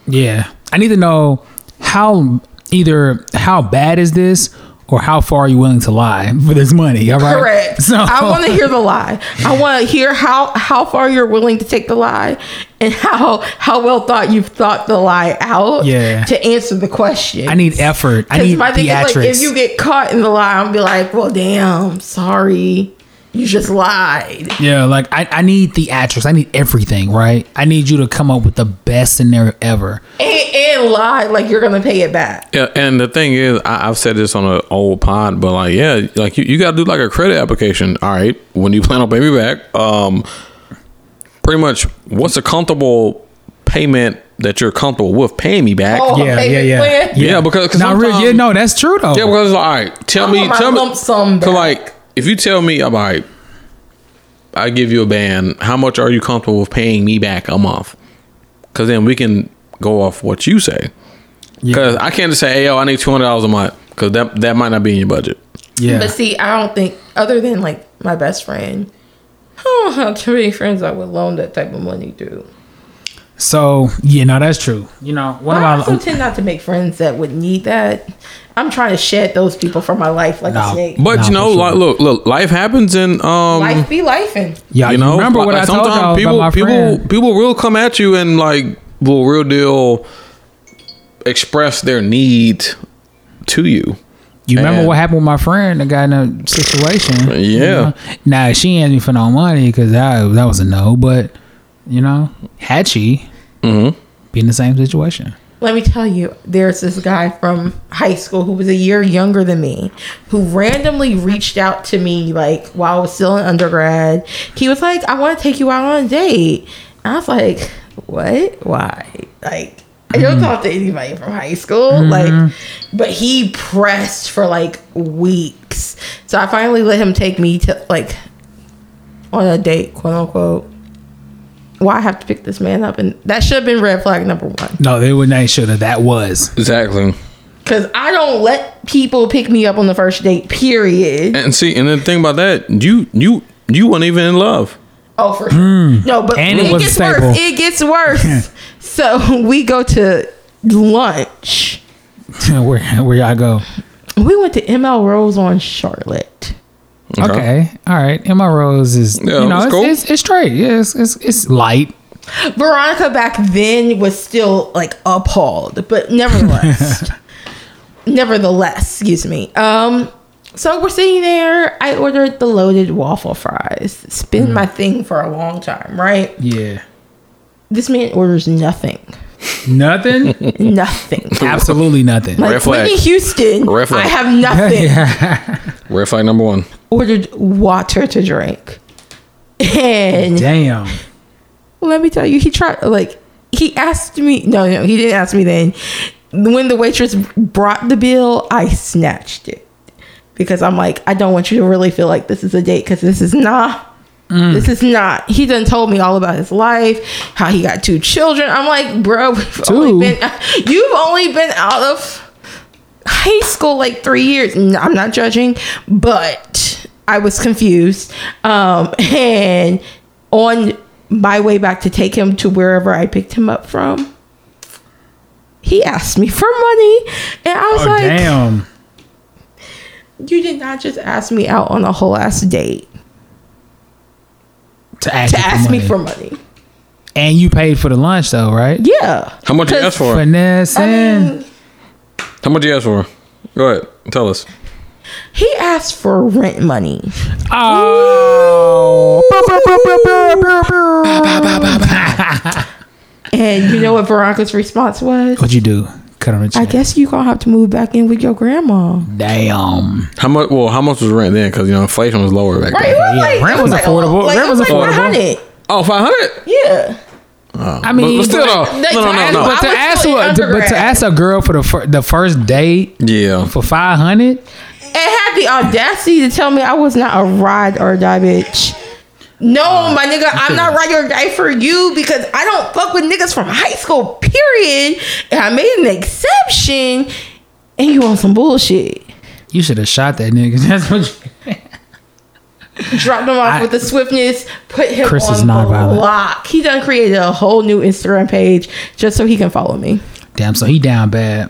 Yeah. I need to know how either how bad is this or how far are you willing to lie for this money? All right. Correct. So I want to hear the lie. I want to hear how how far you're willing to take the lie, and how how well thought you've thought the lie out. Yeah. To answer the question. I need effort. I need my thing is, theatrics. like, if you get caught in the lie, I'll be like, well, damn, sorry, you just lied. yeah, like I, I need theatrics. I need everything, right? I need you to come up with the best scenario ever. And, and lie like you're gonna pay it back. yeah and the thing is I, i've said this on an old pod but like yeah like you, you gotta do like a credit application all right when you plan on paying me back um pretty much what's a comfortable payment that you're comfortable with paying me back Oh, Yeah, yeah, yeah. plan? yeah, because cause No, really, yeah, no, that's true though. Yeah, because all right, tell I me, tell me, lump sum so like, if you tell me, I'm all right, I give you a band. How much are you comfortable with paying me back a month? Because then we can go off what you say. Because I can't just say, hey, yo, I need two hundred dollars a month. Because that that might not be in your budget. yeah. But see, I don't think other than like my best friend, I don't have too many friends I would loan that type of money to. So yeah, no, that's true. You know, one But I of also my tend not to make friends that would need that. I'm trying to shed those people from my life like No. a snake. But Nah, you know, sure. like, look, look, life happens, and um, life be lifing. yeah, you know, remember what like, I told y'all people, about my people, friend? people will come at you and like will real deal express their need to you. You remember And- what happened with my friend that got in a situation? Yeah. You know? Now she ain't me for no money because that that was a no. But you know, had she Mm-hmm. be in the same situation? Let me tell you, there's this guy from high school who was a year younger than me who randomly reached out to me like while I was still in undergrad. He was like, I want to take you out on a date. And I was like, What? Why? Like, I don't talk to anybody from high school. Like, but he pressed for like weeks. So I finally let him take me to like on a date, quote unquote. Why I have to pick this man up, and that should have been red flag number one. No, they would not should have. That was Exactly. Cause I don't let people pick me up on the first date. Period. And see, and the thing about that, you you you weren't even in love. Oh, for sure. Hmm. No, but And it, it gets stable. worse. It gets worse. so we go to lunch. where where y'all go. We went to ML Rose on Charlotte. Okay, all right. ML Rose is Yeah, you know it's it's, cool. it's, it's straight. Yeah, it's, it's it's light. Veronica back then was still like appalled, but nevertheless, nevertheless, excuse me. Um, so we're sitting there. I ordered the loaded waffle fries. It's been my thing for a long time, right? Yeah, This man orders nothing. Nothing. Nothing. Absolutely nothing. Like Red flag. Whitney Houston, Red flag. I have nothing. yeah. Red flag number one. Ordered water to drink, and Damn. let me tell you, he tried like he asked me. No, no, he didn't ask me then. When the waitress brought the bill, I snatched it because I'm like, I don't want you to really feel like this is a date because this is not. This is not. He done told me all about his life, how he got two children. I'm like, bro, we've Two? only been, you've only been out of high school like three years. No, I'm not judging, but I was confused. Um, and on my way back to take him to wherever I picked him up from, he asked me for money, and I was Oh like, damn. "You did not just ask me out on a whole ass date To ask, to you ask me for money." And you paid for the lunch though, right? Yeah. How much you ask for? Finesse. I mean, How much you ask for? Go ahead, tell us. he asked for rent money. Oh. And you know what Veronica's response was? What'd you do? Cut on the I guess you gonna have to move back in with your grandma. Damn. How much? Well, how much was rent then? Because you know inflation was lower back Right? then. Was Yeah, like, rent it was affordable. Like, Rent it was was like affordable. 100. Oh, 500? Yeah. Oh, I mean, but still, though. Like, No, no, no, no. But to ask still a, to, but to ask a girl for the fir- the first date Yeah. for five hundred, It had the audacity to tell me I was not a ride or die bitch. No, my nigga, I'm not ride or die for you because I don't fuck with niggas from high school, period. And I made an exception and you on some bullshit. you should have shot that nigga. That's what. You, Dropped him off I- with the swiftness, put him Chris on is not violent. block. He done created a whole new Instagram page just so he can follow me. damn. So he down bad.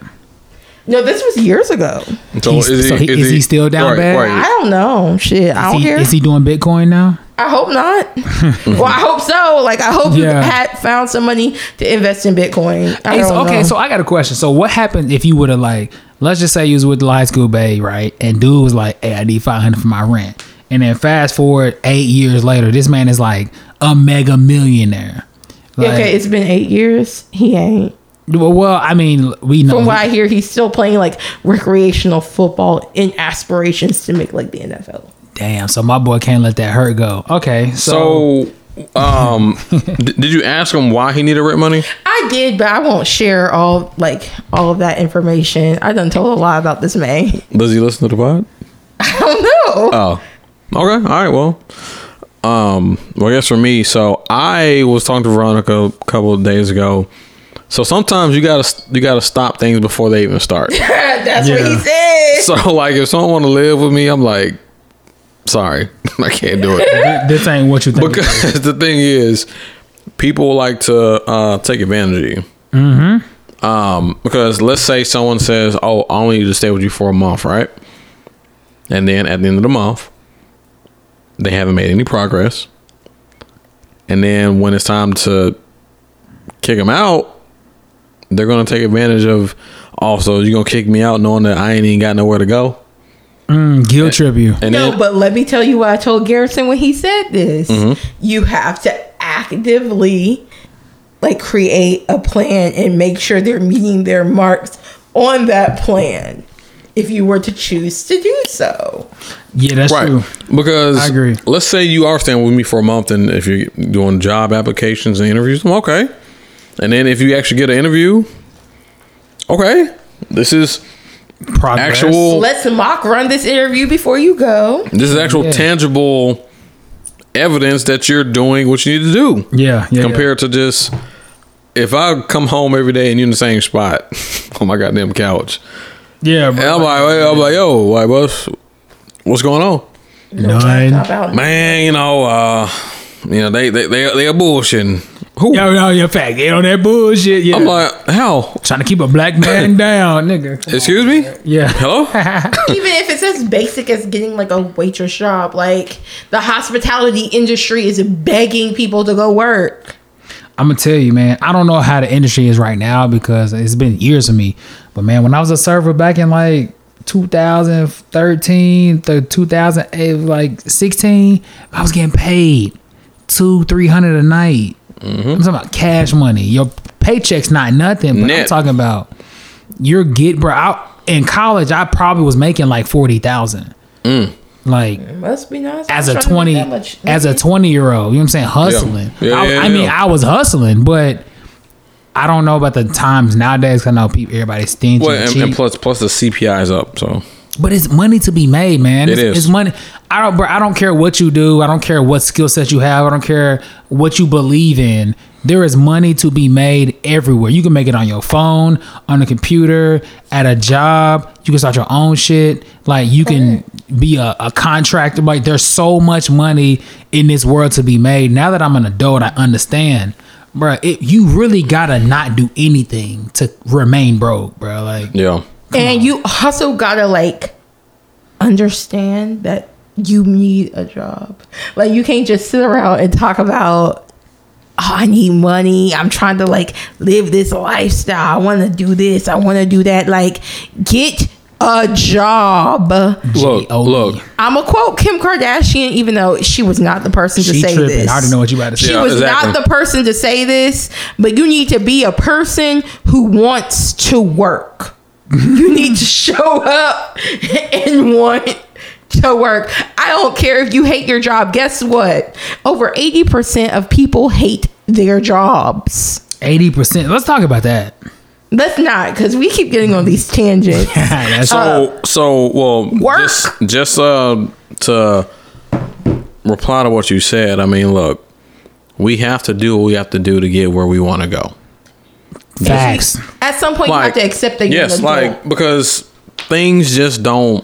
No, this was years ago. So He's- so he- is he still down bad? I don't know. Shit, I don't he, care. is he doing Bitcoin now? I hope not. well, I hope so. Like, I hope you Yeah. had found some money to invest in Bitcoin. I Hey, so, okay, so I got a question. So what happened if you would have like, let's just say you was with the high school babe, right? And dude was like, "Hey, I need five hundred for my rent." And then fast forward eight years later, this man is like a mega millionaire. Like, okay, it's been eight years. He ain't. Well, well, I mean, we know. From what I hear, he's still playing like recreational football in aspirations to make like the NFL. Damn. So my boy can't let that hurt go. Okay. So, So, um, d- did you ask him why he needed rent money? I did, but I won't share all like all of that information. I done told a lot about this man. Does he listen to the pod? I don't know. Oh, okay. All right. Well, um, well, I guess for me, so I was talking to Veronica a couple of days ago. So sometimes you gotta you gotta stop things before they even start. That's what he said. so like, if someone want to live with me, I'm like, sorry, I can't do it. this ain't what you think. because the thing is, people like to uh, take advantage of you. Mm-hmm. Um, because let's say someone says, "Oh, I only need to stay with you for a month," right? And then at the end of the month, they haven't made any progress. And then when it's time to kick them out, they're gonna take advantage of. Also, you gonna kick me out knowing that I ain't even got nowhere to go. Mm, guilt trip you. And No, then, but let me tell you what I told Garrison when he said this. Mm-hmm. You have to actively like create a plan and make sure they're meeting their marks on that plan if you were to choose to do so. Yeah, that's right true. because I agree. let's say you are staying with me for a month and if you're doing job applications and interviews okay and then if you actually get an interview okay this is Progress. actual Let's mock run this interview before you go. this is actual Yeah. tangible evidence that you're doing what you need to do Yeah, yeah. compared to just if I come home every day and you're in the same spot on my goddamn couch yeah, bro. I'm like I'm like yo like what's what's going on None. Man you know uh you know they they they, they are bullshitting who Yo, yo, your fact. Get on that bullshit. Yeah. I'm like, how? Trying to keep a black man down, nigga. Excuse me? Yeah. Hello? even if it's as basic as getting like a waitress job, like the hospitality industry is begging people to go work. I'm gonna tell you, man. I don't know how the industry is right now because it's been years of me. But man, when I was a server back in like 2013 to 2008, like 16, I was getting paid two, three hundred a night. Mm-hmm. I'm talking about cash money. Your paycheck's not nothing, but I'm talking about you're get bro. I, in college, I probably was making like forty thousand. Mm. Like Must be nice. as I'm a trying to make 20 much. as a 20 year old you know what i'm saying hustling Yeah, I, yeah, I mean yeah. i was hustling but i don't know about the times nowadays 'cause i know people everybody's stingy Well, and and, and plus, plus the CPI is up. So but it's money to be made man. It it's, is. it's money. I don't bro, i don't care what you do. I don't care what skill set you have. I don't care what you believe in. There is money to be made everywhere. You can make it on your phone on a computer at a job. You can start your own shit. Like you can be a, a contractor. Like there's so much money in this world to be made. Now that i'm an adult i understand. Bro it, you really gotta not do anything to remain broke bro like yeah, and you also gotta like understand that you need a job. Like you can't just sit around and talk about oh, I need money. I'm trying to like live this lifestyle. I want to do this. I want to do that. Like, get a job. Look, G-O-E. look. I'm gonna quote Kim Kardashian, even though she was not the person to She say tripping. this. I didn't know what you about to say. She Yeah, was exactly. not the person to say this, but you need to be a person who wants to work. You need to show up and want to work. I don't care if you hate your job. Guess what? Over 80% of people hate their jobs. Eighty percent. Let's talk about that. Let's not, because we keep getting on these tangents. That's So, so well, work. just just uh, to reply to what you said. I mean, look, we have to do what we have to do to get where we want to go. Facts. At some point, you have to accept that you're Yes, an adult. like because things just don't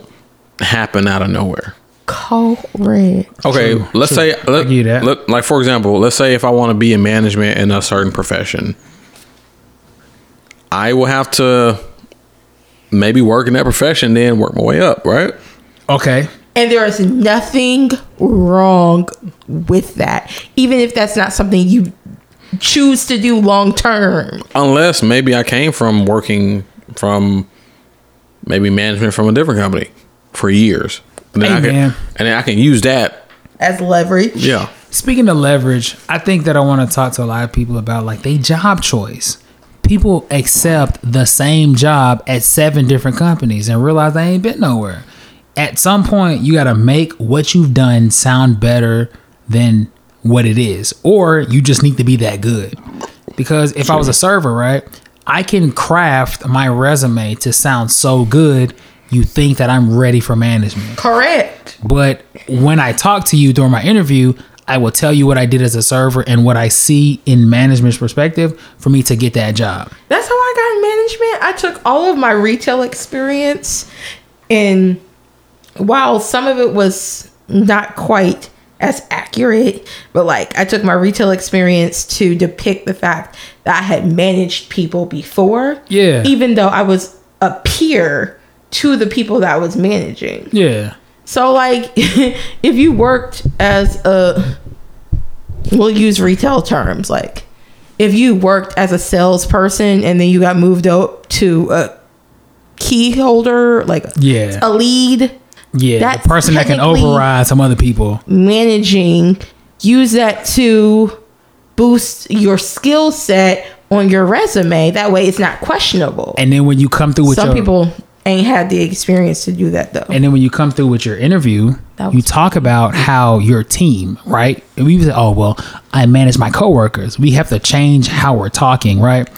happen out of nowhere. correct. Okay, True, let's true. say I let, you that. let- like for example, let's say if I want to be in management in a certain profession, I will have to maybe work in that profession, then work my way up, right? Okay. And there is nothing wrong with that, even if that's not something you choose to do long term. Unless maybe I came from working from maybe management from a different company for years, and then Hey, I can and then I can use that. As leverage. Yeah, Speaking of leverage, I think that I want to talk to a lot of people about like they job choice. People accept the same job at seven different companies and realize they ain't been nowhere. At some point, you got to make what you've done sound better than what it is, or you just need to be that good. Because if I was a server, right, I can craft my resume to sound so good, you think that I'm ready for management. Correct. But when I talk to you during my interview, I will tell you what I did as a server and what I see in management's perspective for me to get that job. That's how I got in management. I took all of my retail experience, and while some of it was not quite as accurate, but like I took my retail experience to depict the fact that I had managed people before. Yeah. Even though I was a peer to the people that I was managing. Yeah. So like if you worked as a we'll use retail terms like if you worked as a salesperson and then you got moved up to a key holder like Yeah. a lead Yeah. That's the person that can override some other people. managing use that to boost your skill set on your resume that way it's not questionable And then when you come through with some your people ain't had the experience to do that though and then when you come through with your interview, you talk about how your team, right? And we say, oh well, I manage my coworkers. We have to change how we're talking, right?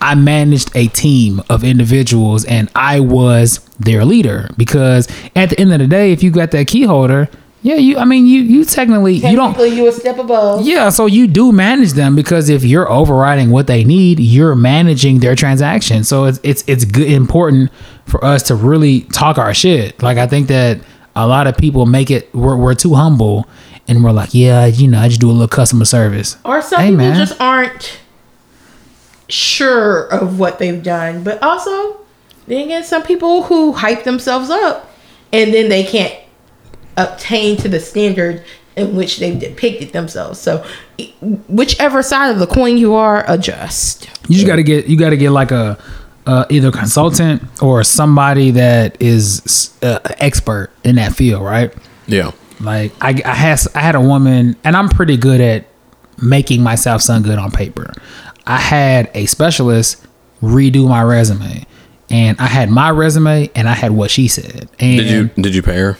I managed a team of individuals and I was their leader because at the end of the day, if you got that key holder, yeah, you I mean you you technically you don't Technically, you a step above yeah, so you do manage them because if you're overriding what they need, you're managing their transaction. So it's it's it's good important for us to really talk our shit. Like I think that a lot of people make it we're, we're too humble and we're like, yeah, you know, I just do a little customer service. Or some Hey, people man. just aren't sure of what they've done. But also, then again, some people who hype themselves up and then they can't obtain to the standard in which they've depicted themselves. So, whichever side of the coin you are, adjust. You just got to get you got to get like a uh, either consultant or somebody that is uh, expert in that field, right? yeah. Like I, I had I had a woman, and I'm pretty good at making myself sound good on paper. I had a specialist redo my resume, and I had my resume, and I had what she said. And Did you did you pay her?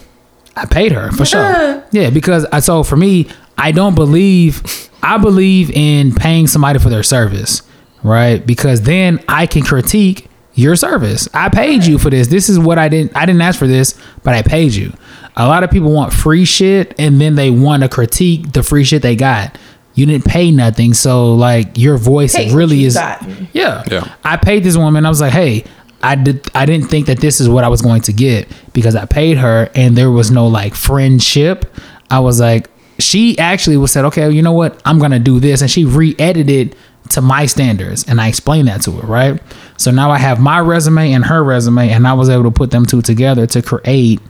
I paid her for sure. Yeah, because I so for me, I don't believe I believe in paying somebody for their service, right? Because then I can critique your service. I paid you for this. This is what I didn't I didn't ask for this, but I paid you. A lot of people want free shit and then they want to critique the free shit they got. You didn't pay nothing, so like your voice Take what really you is gotten. yeah. Yeah. I paid this woman. I was like, hey, I did. I didn't think that this is what I was going to get because I paid her, and there was no like friendship. I was like, she actually was said, okay, you know what? I'm gonna do this, and she re-edited to my standards, and I explained that to her, right? So now I have my resume and her resume, and I was able to put them two together to create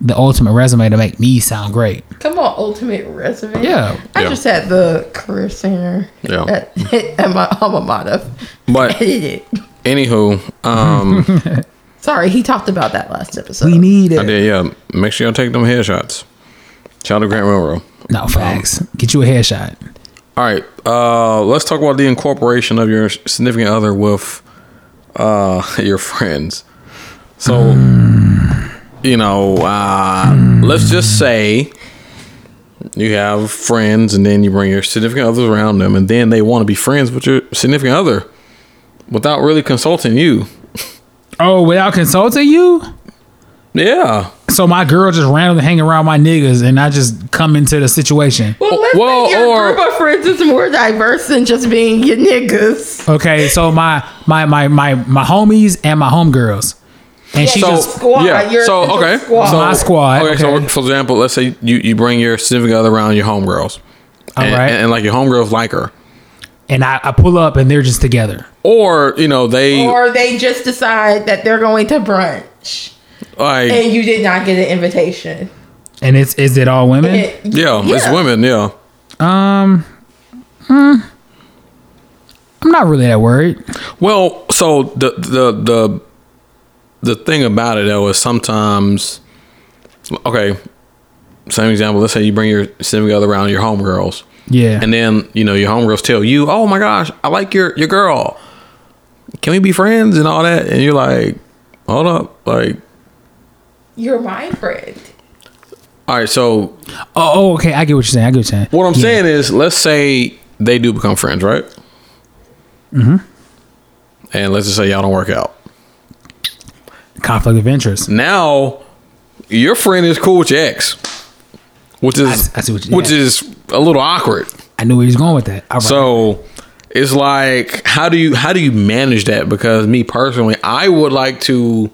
the ultimate resume to make me sound great. Come on, ultimate resume. Yeah. I Yeah. just had the career center Yeah. at, at my alma mater. But Edited. anywho, um, Sorry, he talked about that last episode. We need I it. did yeah. Make sure y'all take them headshots. Shout out to Grant Monroe. No facts. Get you a headshot. All right, uh, let's talk about the incorporation of your significant other with uh, your friends. So, you know, uh, let's just say you have friends, and then you bring your significant others around them, and then they want to be friends with your significant other without really consulting you. Oh, without consulting you? Yeah. So my girl just randomly hang around my niggas and I just come into the situation. well, let's Well, say your or- group of friends is more diverse than just being your niggas. Okay, so my my my my my homies and my homegirls. And she So- just Squad, yeah. your So okay. squad. So, My squad, Okay, okay. So for example, let's say you, you bring your significant other around your homegirls. All and, right. and, and like your homegirls like her. and I, I pull up and they're just together. Or, you know, they or they just decide that they're going to brunch like and you did not get an invitation. And it's is it all women? It- yeah, it's women, yeah. Um hmm, I'm not really that worried. Well, so the the the the thing about it though is sometimes okay, same example, let's say you bring your significant other around your homegirls. Yeah. And then, you know, your homegirls tell you, Oh my gosh, I like your your girl. Can we be friends and all that? And you're like, Hold up, like You're my friend. all right, so oh, oh, okay. I get what you're saying. I get what you're saying. what I'm Yeah. saying is let's say they do become friends, right? Mm-hmm. And let's just say y'all don't work out. Conflict of interest. Now your friend is cool with your ex. Which is I- I see what you- which yeah. is a little awkward. I knew where he was going with that. All right. So it's like how do you how do you manage that? Because me personally, I would like to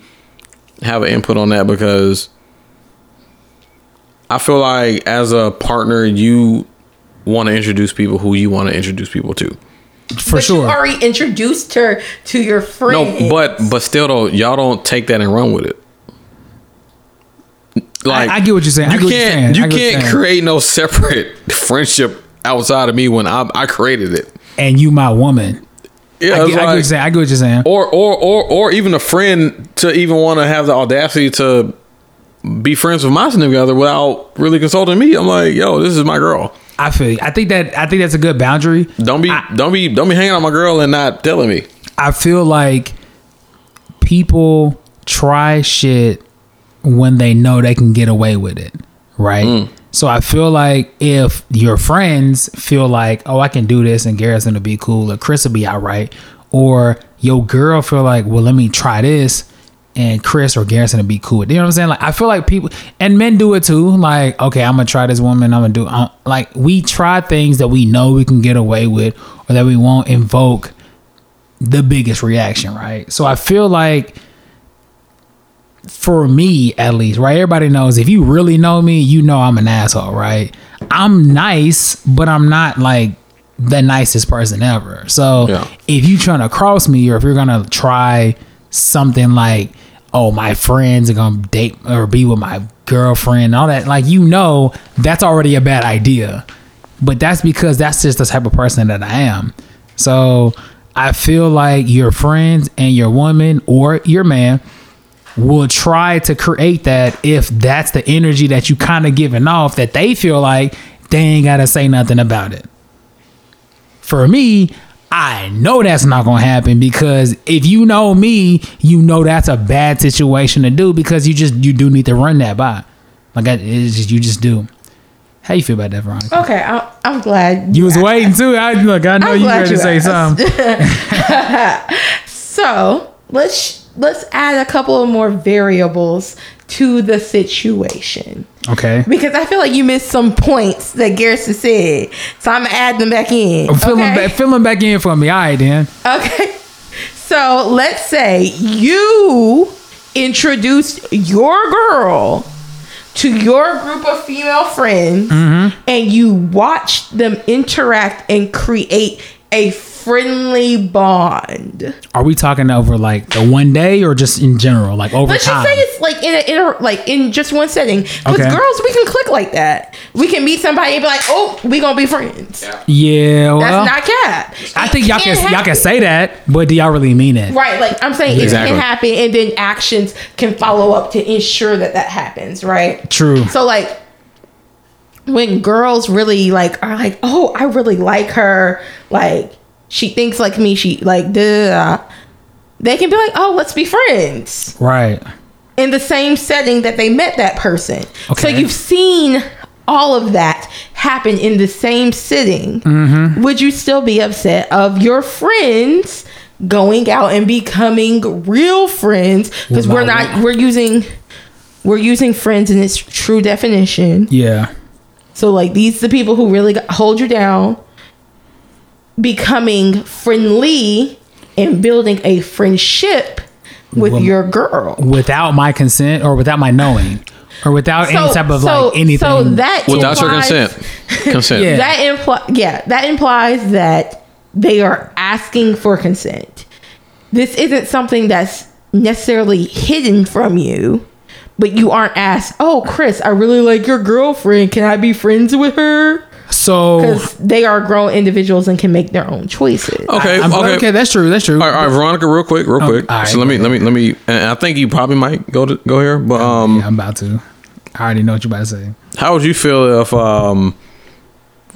have an input on that because I feel like as a partner, you want to introduce people who you want to introduce people to. For but sure. You already introduced her to your friend. No, but but still though, y'all don't take that and run with it. Like I get what you're saying. You get can't saying. you I get what you're can't create no separate friendship outside of me when I I created it. and you my woman. Yeah, I it's get, I get what you're saying. I get what you're saying. or or or or even a friend to even want to have the audacity to be friends with my significant other without really consulting me. I'm like, yo, this is my girl. I feel you. I think that I think that's a good boundary. Don't be don't be don't be hanging on my girl and not telling me. I feel like people try shit when they know they can get away with it, right? Mm. So I feel like if your friends feel like, oh, I can do this and Garrett's gonna be cool or Chris will be all right, or your girl feel like, well, let me try this and Chris or Garrison gonna be cool. You know what I'm saying? Like I feel like people and men do it too. Like, okay, I'm gonna try this woman. I'm gonna do i like we try things that we know we can get away with or that we won't invoke the biggest reaction, right? So I feel like for me at least, right? Everybody knows if you really know me, you know I'm an asshole, right? I'm nice, but I'm not like the nicest person ever. So Yeah. if you trying to cross me or if you're gonna try something like, oh, my friends are gonna date or be with my girlfriend, all that, like you know, that's already a bad idea. But that's because that's just the type of person that I am. So I feel like your friends and your woman or your man will try to create that if that's the energy that you kind of giving off that they feel like they ain't gotta say nothing about it. For me, I know that's not gonna happen because if you know me, you know that's a bad situation to do because you just you do need to run that by. Like I, it's just, you just do. How you feel about that, Veronica? okay, I'm, I'm glad You was waiting too. I look, I know I'm you ready to say something. So let's let's add a couple of more variables to the situation Okay. because I feel like you missed some points that Garrison said, so I'm gonna add them back in. Oh, fill them okay? back, fill them back in for me. All right, then. Okay. So let's say you introduced your girl to your group of female friends mm-hmm. and you watched them interact and create a friendly bond. Are we talking over like the one day or just in general, like over Let's time? just say it's like in a, in a like in just one setting. Because Okay. girls, we can click like that. We can meet somebody and be like, "Oh, we gonna be friends." yeah, well, That's not cap. I think y'all It can y'all can say that, but do y'all really mean it? Right, like I'm saying, Exactly. it can happen, and then actions can follow up to ensure that that happens. Right. True. So like when girls really like are like, oh, I really like her, like she thinks like me, she like duh. They can be like, oh, let's be friends Right. in the same setting that they met that person. Okay. So you've seen all of that happen in the same sitting. Mm-hmm. Would you still be upset of your friends going out and becoming real friends? Because we're not we're using we're using friends in its true definition. Yeah. So like these the people who really hold you down, becoming friendly and building a friendship with Well, your girl. Without my consent or without my knowing or without any type of like anything. So that Without your consent. Consent. Yeah. That imply yeah, that implies that they are asking for consent. This isn't something that's necessarily hidden from you, but you aren't asked, "Oh, Chris, I really like your girlfriend. Can I be friends with her?" So Because they are grown individuals and can make their own choices. Okay. I'm, okay. okay. that's true. That's true. All right, all right, Veronica, real quick, real quick. all right, so let me, let me, let me. And I think you probably might go to go here, but um, Yeah, I'm about to. I already know what you're about to say. how would you feel if um,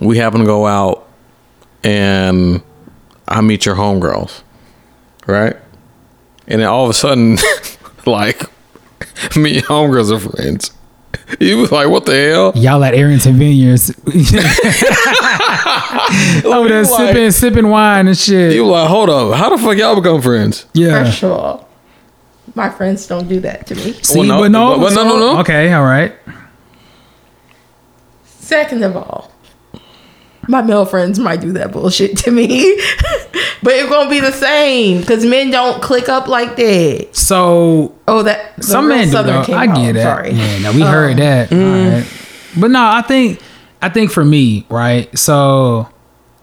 we happen to go out and I meet your homegirls, right? And then all of a sudden, like, me and homegirls are friends. You was like, what the hell? Y'all at Arrington Vineyards over there You like- sipping sipping wine and shit. You like, hold up, how the fuck y'all become friends? yeah. First of all, my friends don't do that to me. See, Well, no, but no, but- but no, no, no. Okay, all right. Second of all, my male friends might do that bullshit to me, but it gonna be the same because men don't click up like that. So Oh, that some men do Southern though. I out. get it. Sorry. Yeah, no, we heard Um, that. All right. But no, I think I think for me, right? So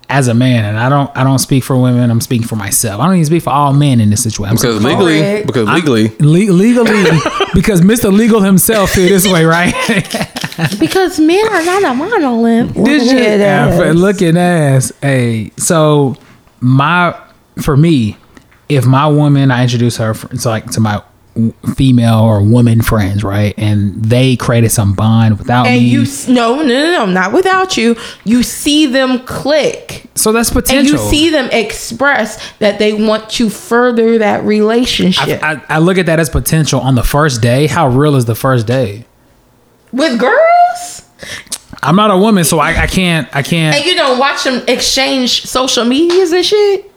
as a man, and I don't I don't speak for women, I'm speaking for myself. I don't even speak for all men in this situation. I'm Because legally, Correct. because legally, le- legally, because Mr. Legal himself feel this way, right? Because men are not a monolith. This you? Yeah, for looking ass. Hey, so my for me, if my woman, I introduce her it's to like to my female or woman friends, right, and they created some bond without And me. you no no no no not without you. You see them click. so that's potential. And you see them express that they want to further that relationship I, I, I look at that as potential on the first day. How real is the first day? with girls. I'm not a woman, so I, I can't. I can't. And you don't watch them exchange social medias and shit.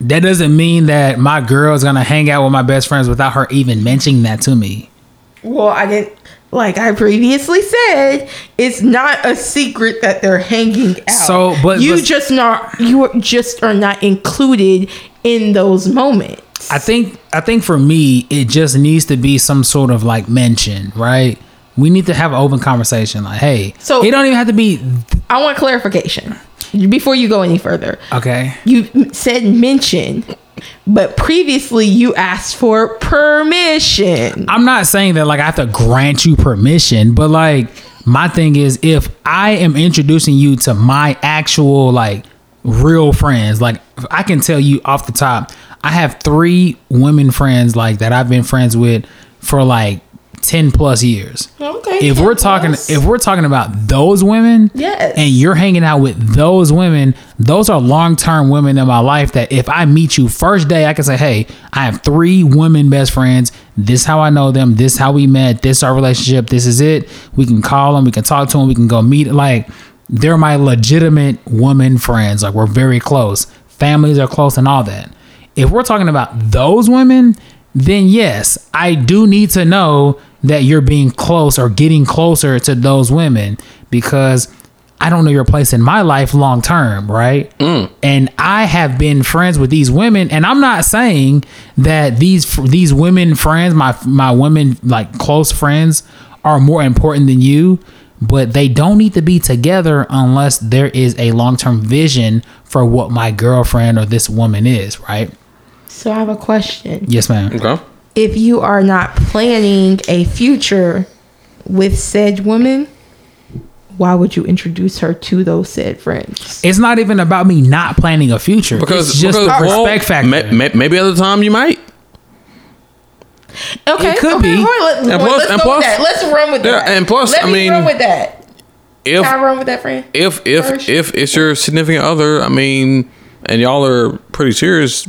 That doesn't mean that my girl is gonna hang out with my best friends without her even mentioning that to me. Well, I didn't. Like I previously said, it's not a secret that they're hanging out. So, but- you but- just not you just are not included in those moments. I think I think for me, it just needs to be some sort of like mention, right? We need to have an open conversation. Like, hey, So- it don't even have to be I want clarification before you go any further. okay. You said mention, but previously you asked for permission. I'm not saying that like I have to grant you permission, but like my thing is if I am introducing you to my actual like real friends, like I can tell you off the top, I have three women friends like that I've been friends with for like 10 plus years. Okay. If we're talking plus. if we're talking about those women, Yes. and you're hanging out with those women, those are long-term women in my life that if I meet you first day, I can say, "Hey, I have three women best friends. This is how I know them. This is how we met. This is our relationship. This is it. We can call them. We can talk to them. We can go meet. Like, they're my legitimate woman friends. Like, we're very close. Families are close and all that. If we're talking about those women, then yes, I do need to know that you're being close or getting closer to those women because I don't know your place in my life long term, right? Mm. And I have been friends with these women, and I'm not saying that these these women friends, my my women like close friends, are more important than you. but they don't need to be together unless there is a long term vision for what my girlfriend or this woman is, right? So I have a question. Yes, ma'am. Okay. If you are not planning a future with said woman, why would you introduce her to those said friends? It's not even about me not planning a future. Because it's just because, the well, respect factor. may- may- maybe at the time you might. Okay, It could okay, be. hold let- And let's plus- go and with plus- that. Let's run with Yeah, that. and plus, let I me mean, run with that. If Can I run with that, friend? if if First. if it's your significant other, I mean, and y'all are pretty serious,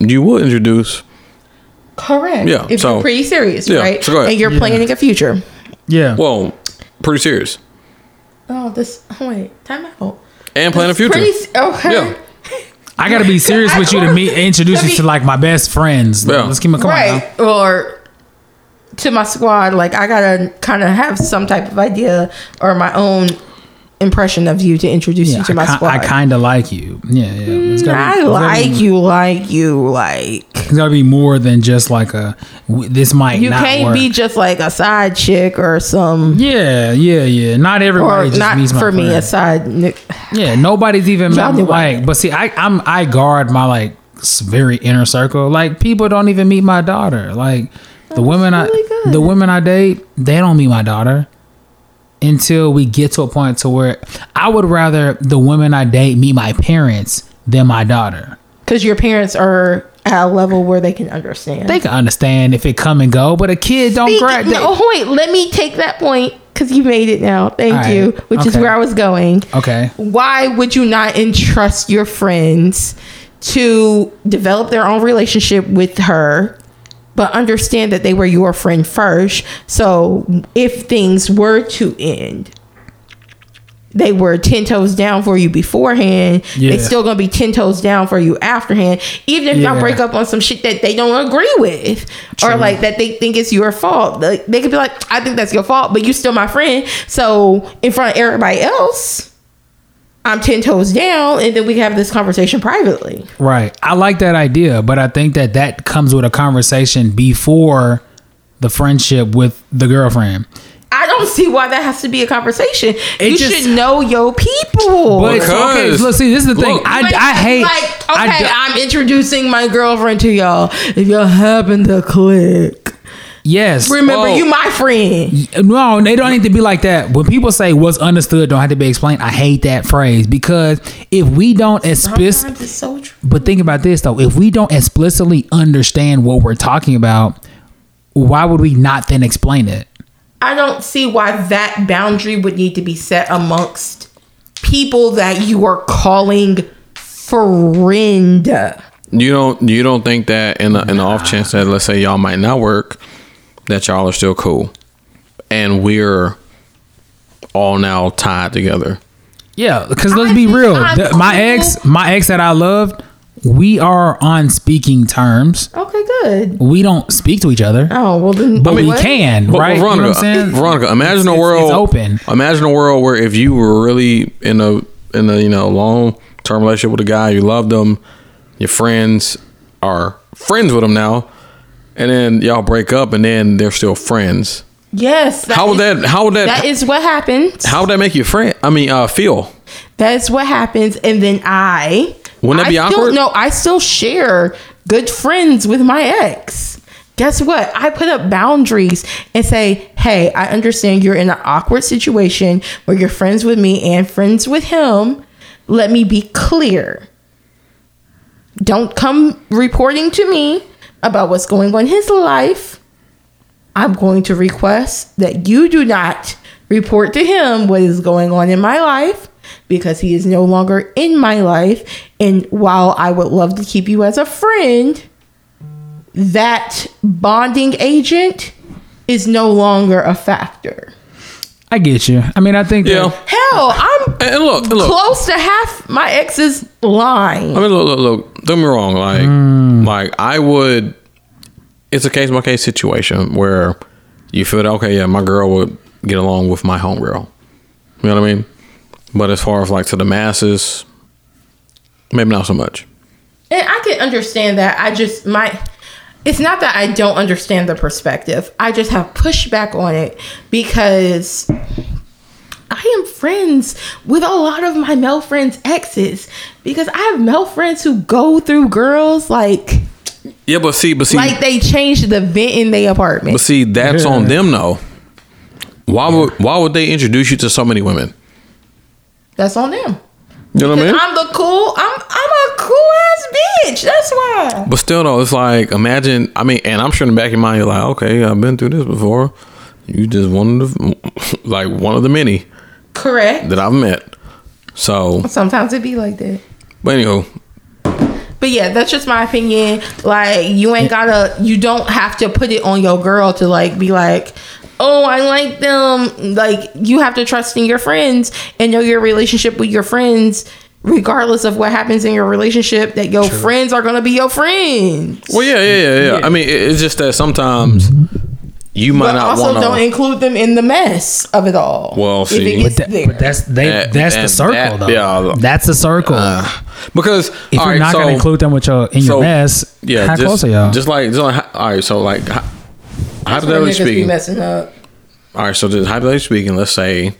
you would introduce. Correct. Yeah, If so- you're pretty serious, yeah, right? so go ahead. and you're Yeah. planning a future. yeah. Well, pretty serious Oh, this. Oh, Wait, time out. and plan a future. Pretty, okay. Yeah. I gotta be serious with you to meet introduce Let you me- to like my best friends. Yeah. Let's keep it come on. right. Or to my squad, like I gotta kind of have some type of idea or my own impression of you to introduce Yeah, you to I, my ki- squad. I kind of like you. Yeah, yeah. It's mm, gotta be- I it's gotta like be- you, like you, like It's gotta be more than just like a. This might be. you can't work. be just like a side chick or some Yeah, yeah, yeah. Not everybody just not meets my for me a side. Yeah, nobody's even Y'all met, like. But see, I I'm I guard my like very inner circle. Like people don't even meet my daughter. Like the women really I good. the women I date, they don't meet my daughter until we get to a point to where I would rather the women I date meet my parents than my daughter. Because your parents are at a level where they can understand. They can understand if it come and go, but a kid don't grab. no, wait, let me take that point because you made it now. Thank right. you. Which is where I was going. Okay. Why would you not entrust your friends to develop their own relationship with her, but understand that they were your friend first? So if things were to end, they were 10 toes down for you beforehand. Yeah. They still gonna be 10 toes down for you afterhand. Even if y'all break up on some shit that they don't agree with or like that they think it's your fault. Like, they could be like, I think that's your fault, but you still my friend. So in front of everybody else, I'm 10 toes down and then we have this conversation privately. Right. I like that idea, but I think that that comes with a conversation before the friendship with the girlfriend. I don't see why that has to be a conversation. It you just- should know your people. But Because- okay, look, see, this is the thing. Look. I, Like, I hate. Like, I okay, d- I'm introducing my girlfriend to y'all. If y'all happen to click, yes. remember Whoa. you my friend. No, they don't need to be like that. When people say what's understood don't have to be explained, I hate that phrase because if we don't explicit, Sometimes it's so true. but think about this though, if we don't explicitly understand what we're talking about, why would we not then explain it? I don't see why that boundary would need to be set amongst people that you are calling friend. You don't you don't think that in the, in the off chance that let's say y'all might not work, that y'all are still cool, and we're all now tied together. Yeah, because let's I be real. I'm The- my ex, my ex that I loved, we are on speaking terms. Okay, good. We don't speak to each other, Oh well, then. but we what? can, But right? You know Veronica, what I'm saying? Veronica, imagine a world It's open. Imagine a world where if you were really in a in a you know long term relationship with a guy, you loved them, your friends are friends with them now, and then y'all break up, and then they're still friends. Yes. How would is- that? How would that? That is what happens. how would that make you friend? I mean, uh, feel? That's what happens, and then I. Wouldn't that I be still, awkward? No, I still share good friends with my ex. Guess what? I put up boundaries and say, "Hey, I understand you're in an awkward situation where you're friends with me and friends with him. Let me be clear. Don't come reporting to me about what's going on in his life. I'm going to request that you do not report to him what is going on in my life because he is no longer in my life. And while I would love to keep you as a friend, that bonding agent is no longer a factor. I get you. I mean, I think Yeah. that Hell, I'm And and look, and look. close to half my ex's lying. I mean, look, look, look. Don't get me wrong. Like, Mm. like I would. It's a case by case situation where you feel that okay, yeah, my girl would get along with my homegirl. You know what I mean? But as far as like to the masses, maybe not so much. And I can understand that. I just my it's not that I don't understand the perspective. I just have pushback on it because I am friends with a lot of my male friends' exes because I have male friends who go through girls like Yeah, but see, but see, like they changed the vent in their apartment. but see, that's on them though. Why would why would they introduce you to so many women? That's on them. You know what I mean? I'm the cool. I'm I'm a cool ass bitch. That's why. But still, though, it's like imagine. I mean, and I'm sure in the back of your mind, you're like, okay, I've been through this before. You just one of the, like one of the many Correct. that I've met. So, Sometimes it be like that. but anywho, But yeah, that's just my opinion. Like you ain't gotta you don't have to put it on your girl to like be like, oh, I like them. Like you have to trust in your friends and know your relationship with your friends, regardless of what happens in your relationship, that your friends are gonna be your friends. well, yeah, yeah, yeah, yeah. I mean, it's just that sometimes you might But not also want don't include them in the mess of it all. Well, if see. it gets But, that, there. but that's they. That- that's the circle, that- though. yeah. that's the circle. Uh, because if all you're right, not so, gonna include them with your in so, your mess, yeah, how just, close are y'all? Just like, just like, all right, so like, hy- That's where hypothetically niggas be speaking, messing up. All right, so just hypothetically speaking, let's say,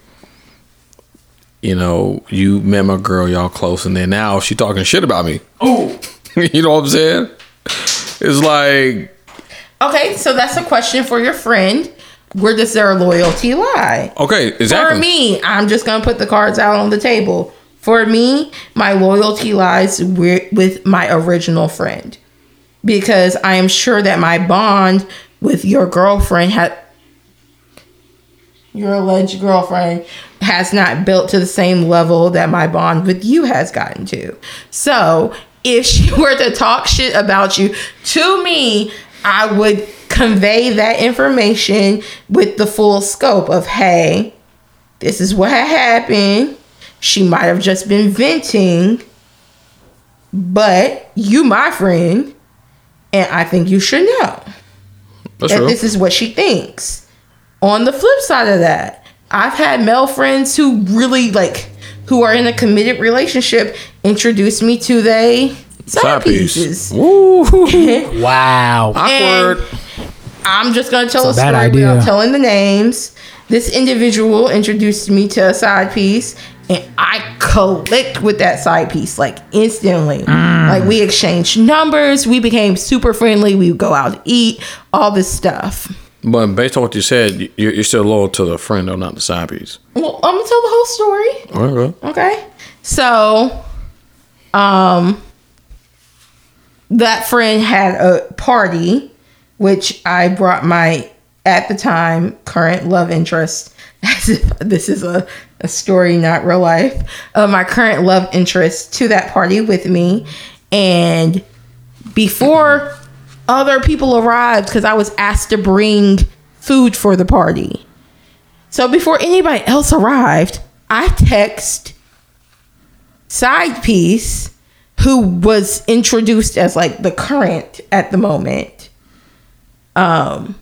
you know, you met my girl, y'all close, and then now she talking shit about me. Oh, you know what I'm saying? It's like, Okay, so that's a question for your friend. Where does their loyalty lie? okay, exactly. For me, I'm just gonna put the cards out on the table. For me, my loyalty lies with my original friend because I am sure that my bond with your girlfriend had your alleged girlfriend has not built to the same level that my bond with you has gotten to. So, if she were to talk shit about you to me, I would convey that information with the full scope of, hey, this is what happened. She might have just been venting, but you, my friend, and I think you should know That's that true. this is what she thinks. On the flip side of that, I've had male friends who really like who are in a committed relationship introduce me to they side, Side piece. pieces. Woo. wow. Awkward. I'm just gonna tell It's a a bad story idea. without telling the names. This individual introduced me to a side piece, and I clicked with that side piece like instantly. Mm. Like we exchanged numbers, we became super friendly. We would go out to eat, all this stuff. But based on what you said, you're, you're still loyal to the friend, though, not the side piece. Well, I'm gonna tell the whole story. Okay. Okay. So, um, that friend had a party, which I brought my, at the time, current love interest, as if this is a, a story, not real life, uh, my current love interest to that party with me. And before other people arrived, because I was asked to bring food for the party. So before anybody else arrived, I text side piece who was introduced as like the current at the moment. Um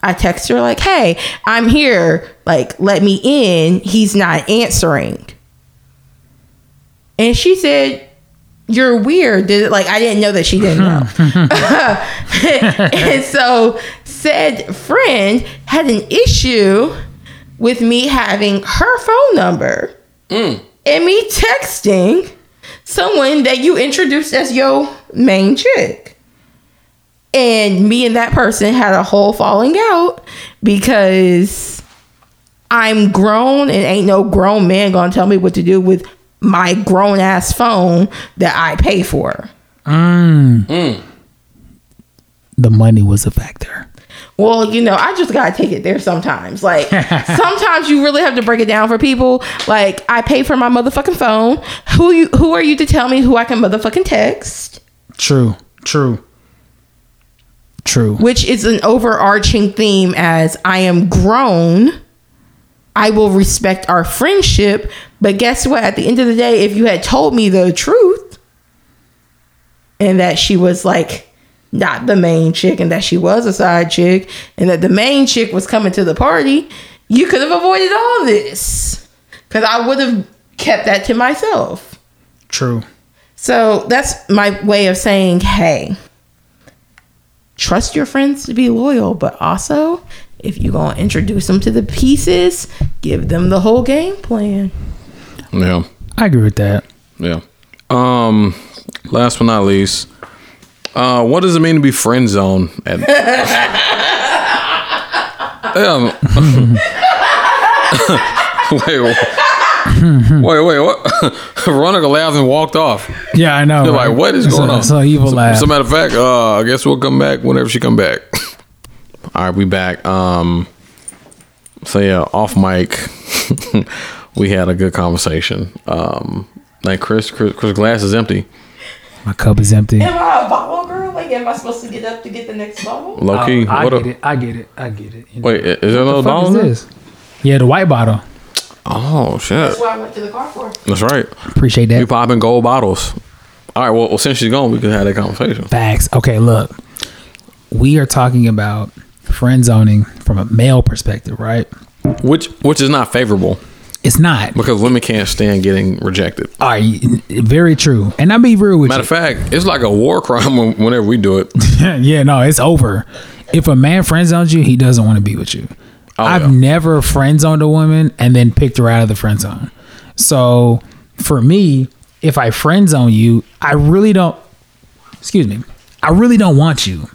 I text her like, "Hey, I'm here. Like, let me in." He's not answering. And she said, "You're weird." Did it like I didn't know that she didn't know. Hmm, hmm, hmm. and so said friend had an issue with me having her phone number mm. and me texting someone that you introduced as your main chick. And me and that person had a whole falling out because I'm grown and ain't no grown man gonna tell me what to do with my grown ass phone that I pay for. Mm. Mm. The money was a factor. Well, you know, I just gotta take it there sometimes. Like sometimes you really have to break it down for people. Like I pay for my motherfucking phone. Who you who are you to tell me who I can motherfucking text? True. True. True. Which is an overarching theme as I am grown. I will respect our friendship, but guess what? At the end of the day, if you had told me the truth and that she was like not the main chick and that she was a side chick and that the main chick was coming to the party, you could have avoided all this. Cuz I would have kept that to myself. True. So that's my way of saying, hey, trust your friends to be loyal, but also if you're gonna introduce them to the pieces, give them the whole game plan. Yeah. I agree with that. Yeah. Um. Last but not least, uh, what does it mean to be friend zone? At, um, wait, wait, wait, what? Veronica laughed and walked off. Yeah, I know. They're right? like, what is going on? So evil So, laugh. as a matter of fact, uh, I guess we'll come back whenever she come back. All right, we back. Um, so yeah, off mic, we had a good conversation. Um, like Chris, Chris, Chris glass is empty. My cup is empty. Am I a bottle girl? Like, am I supposed to get up to get the next bottle? Low key. Oh, I what get a, it. I get it. I get it. You know, wait, is there another what bottle? is this? Yeah, the white bottle. Oh shit, That's what I went to the car for. that's right. Appreciate that. You popping gold bottles. All right, well, well, since she's gone, we can have that conversation. Facts. Okay, look. We are talking about friend zoning from a male perspective, right? Which, which is not favorable It's not. because women can't stand getting rejected. All right, very true. And I'll be real with Matter you. of fact, it's like a war crime when- whenever we do it. yeah, no, it's over. If a man friend zones you, he doesn't want to be with you. Oh, I've yeah. never friend zoned a woman and then picked her out of the friend zone. So for me, if I friend zone you, I really don't. Excuse me, I really don't want you.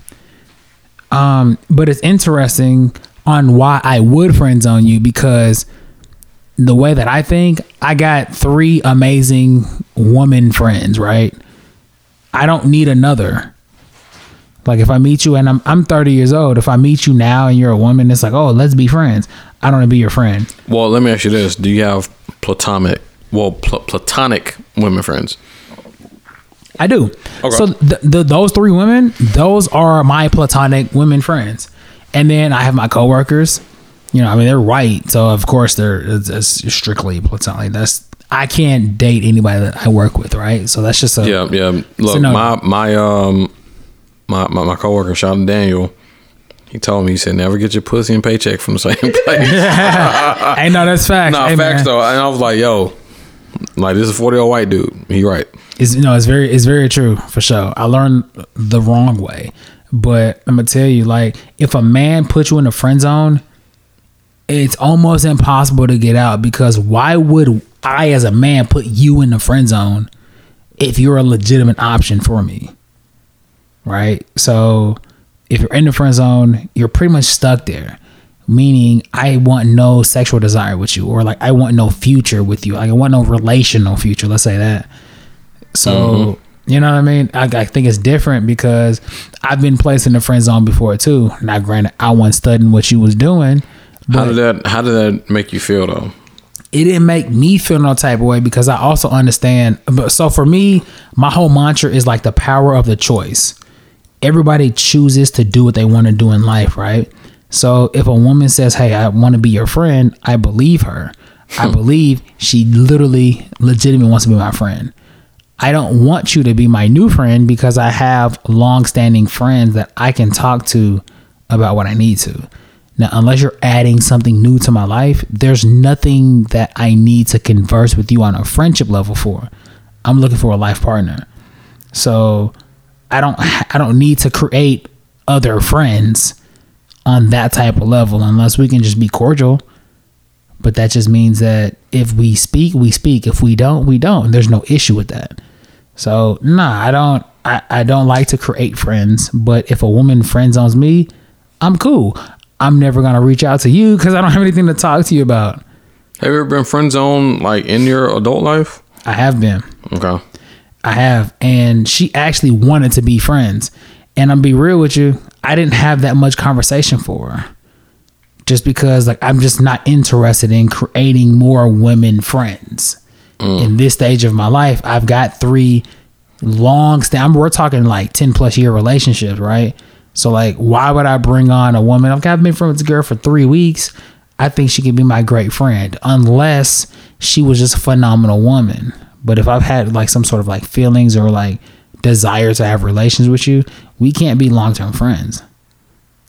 Um, but it's interesting on why I would friend zone you because the way that I think, I got three amazing woman friends, right? I don't need another. Like if I meet you and I'm I'm 30 years old, if I meet you now and you're a woman, it's like, oh, let's be friends. I don't want to be your friend. Well, let me ask you this: Do you have platonic, well, pl- platonic women friends? I do. So th- the, those three women, those are my platonic women friends, and then I have my coworkers. You know, I mean, they're white, so of course they're it's, it's strictly platonic. That's I can't date anybody that I work with, right? So that's just a Yeah, yeah. Look, no. my my um my, my my coworker, out Daniel. He told me he said never get your pussy and paycheck from the same place. Hey, no, that's facts. nah, Hey, facts man. though. And I was like, yo, like this is a forty year old white dude. He right. It's no, it's very it's very true for sure. I learned the wrong way. But I'm gonna tell you, like, if a man puts you in a friend zone, it's almost impossible to get out because why would I as a man put you in the friend zone if you're a legitimate option for me? Right? So if you're in the friend zone, you're pretty much stuck there. Meaning I want no sexual desire with you, or like I want no future with you. Like I want no relational future. Let's say that. So mm-hmm. you know what I mean? I, I think it's different because I've been placed in the friend zone before too. Now, granted, I wasn't studying what you was doing, How did that How did that make you feel though? it didn't make me feel no type of way because I also understand. But so for me, my whole mantra is like the power of the choice. Everybody chooses to do what they want to do in life, right? So if a woman says, "Hey, I want to be your friend," I believe her. I believe she literally, legitimately wants to be my friend. I don't want you to be my new friend because I have long-standing friends that I can talk to about what I need to. Now, unless you're adding something new to my life, there's nothing that I need to converse with you on a friendship level for. I'm looking for a life partner. So, I don't I don't need to create other friends on that type of level unless we can just be cordial. But that just means that if we speak, we speak. If we don't, we don't. There's no issue with that. So nah, I don't I, I don't like to create friends, but if a woman friend zones me, I'm cool. I'm never gonna reach out to you because I don't have anything to talk to you about. Have you ever been friend zone like in your adult life? I have been. Okay. I have. And she actually wanted to be friends. And I'm be real with you, I didn't have that much conversation for her. Just because like I'm just not interested in creating more women friends. Mm. In this stage of my life, I've got three long stand we're talking like 10 plus year relationships, right? So like why would I bring on a woman? I've got been friends with a girl for three weeks. I think she could be my great friend unless she was just a phenomenal woman. But if I've had like some sort of like feelings or like desire to have relations with you, we can't be long term friends.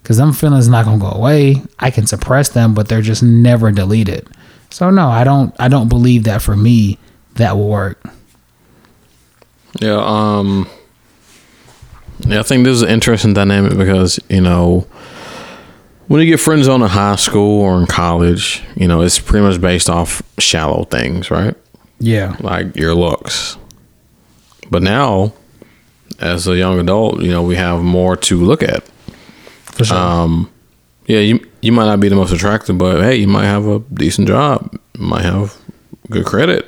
Cause them feelings not gonna go away. I can suppress them, but they're just never deleted. So no, I don't I don't believe that for me that will work. Yeah. Um. Yeah, I think this is an interesting dynamic because you know when you get friends on in high school or in college, you know it's pretty much based off shallow things, right? Yeah. Like your looks. But now, as a young adult, you know we have more to look at. For sure. Um, yeah, you you might not be the most attractive, but hey, you might have a decent job, you might have good credit.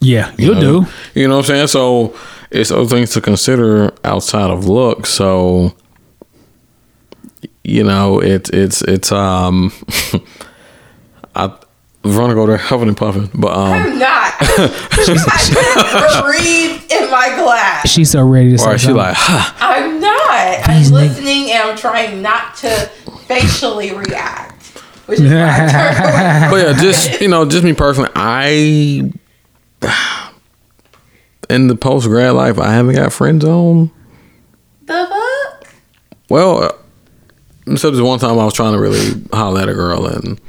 yeah, you know? do. You know what I'm saying? So it's other things to consider outside of look. So you know, it's it's it's um I Veronica go there huffing and puffing. But um I'm not. I just breathed in my glass. She's so ready to say or she like, huh. I'm not. I'm listening and I'm trying not to facially react. Which is why I turned away. But yeah, just you know, just me personally, I in the post grad life, I haven't got friend zone. The fuck? Well, uh, except this one time I was trying to really holler at a girl, and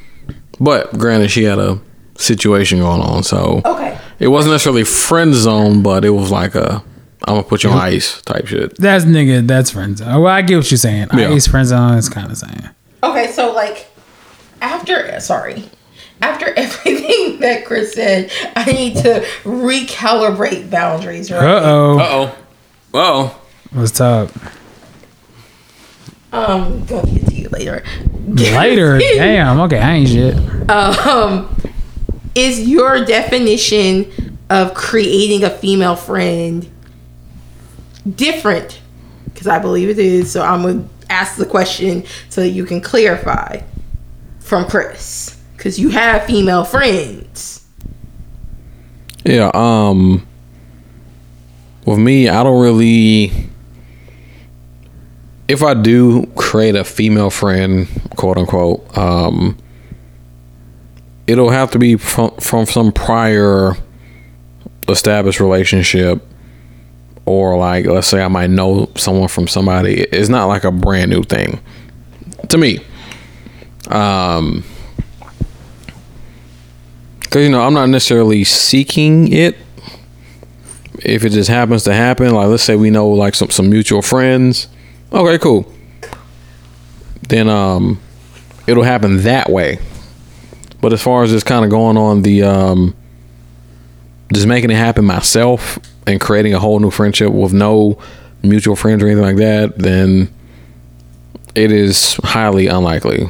but granted, she had a situation going on, so Okay. it wasn't necessarily friend zone, but it was like a I'm gonna put you on ice type shit. That's nigga. That's friends. Oh, well, I get what you're saying. Yeah. Ice friends on is kind of saying. Okay, so like after sorry. After everything that Chris said, I need to recalibrate boundaries, right? Uh oh. Uh oh, oh, What's up? Um, gonna get to you later. Later. Damn. Okay, I ain't shit. um, is your definition of creating a female friend different? Because I believe it is. So I'm gonna ask the question so that you can clarify from Chris. Because you have female friends. yeah. Um, with me, I don't really. If I do create a female friend, quote unquote, um, it'll have to be from from some prior established relationship or like let's say I might know someone from somebody it's not like a brand new thing to me um cuz you know I'm not necessarily seeking it. If it just happens to happen like let's say we know like some some mutual friends okay cool. Then um it'll happen that way. But as far as just kind of going on the um just making it happen myself and creating a whole new friendship with no mutual friends or anything like that, then it is highly unlikely.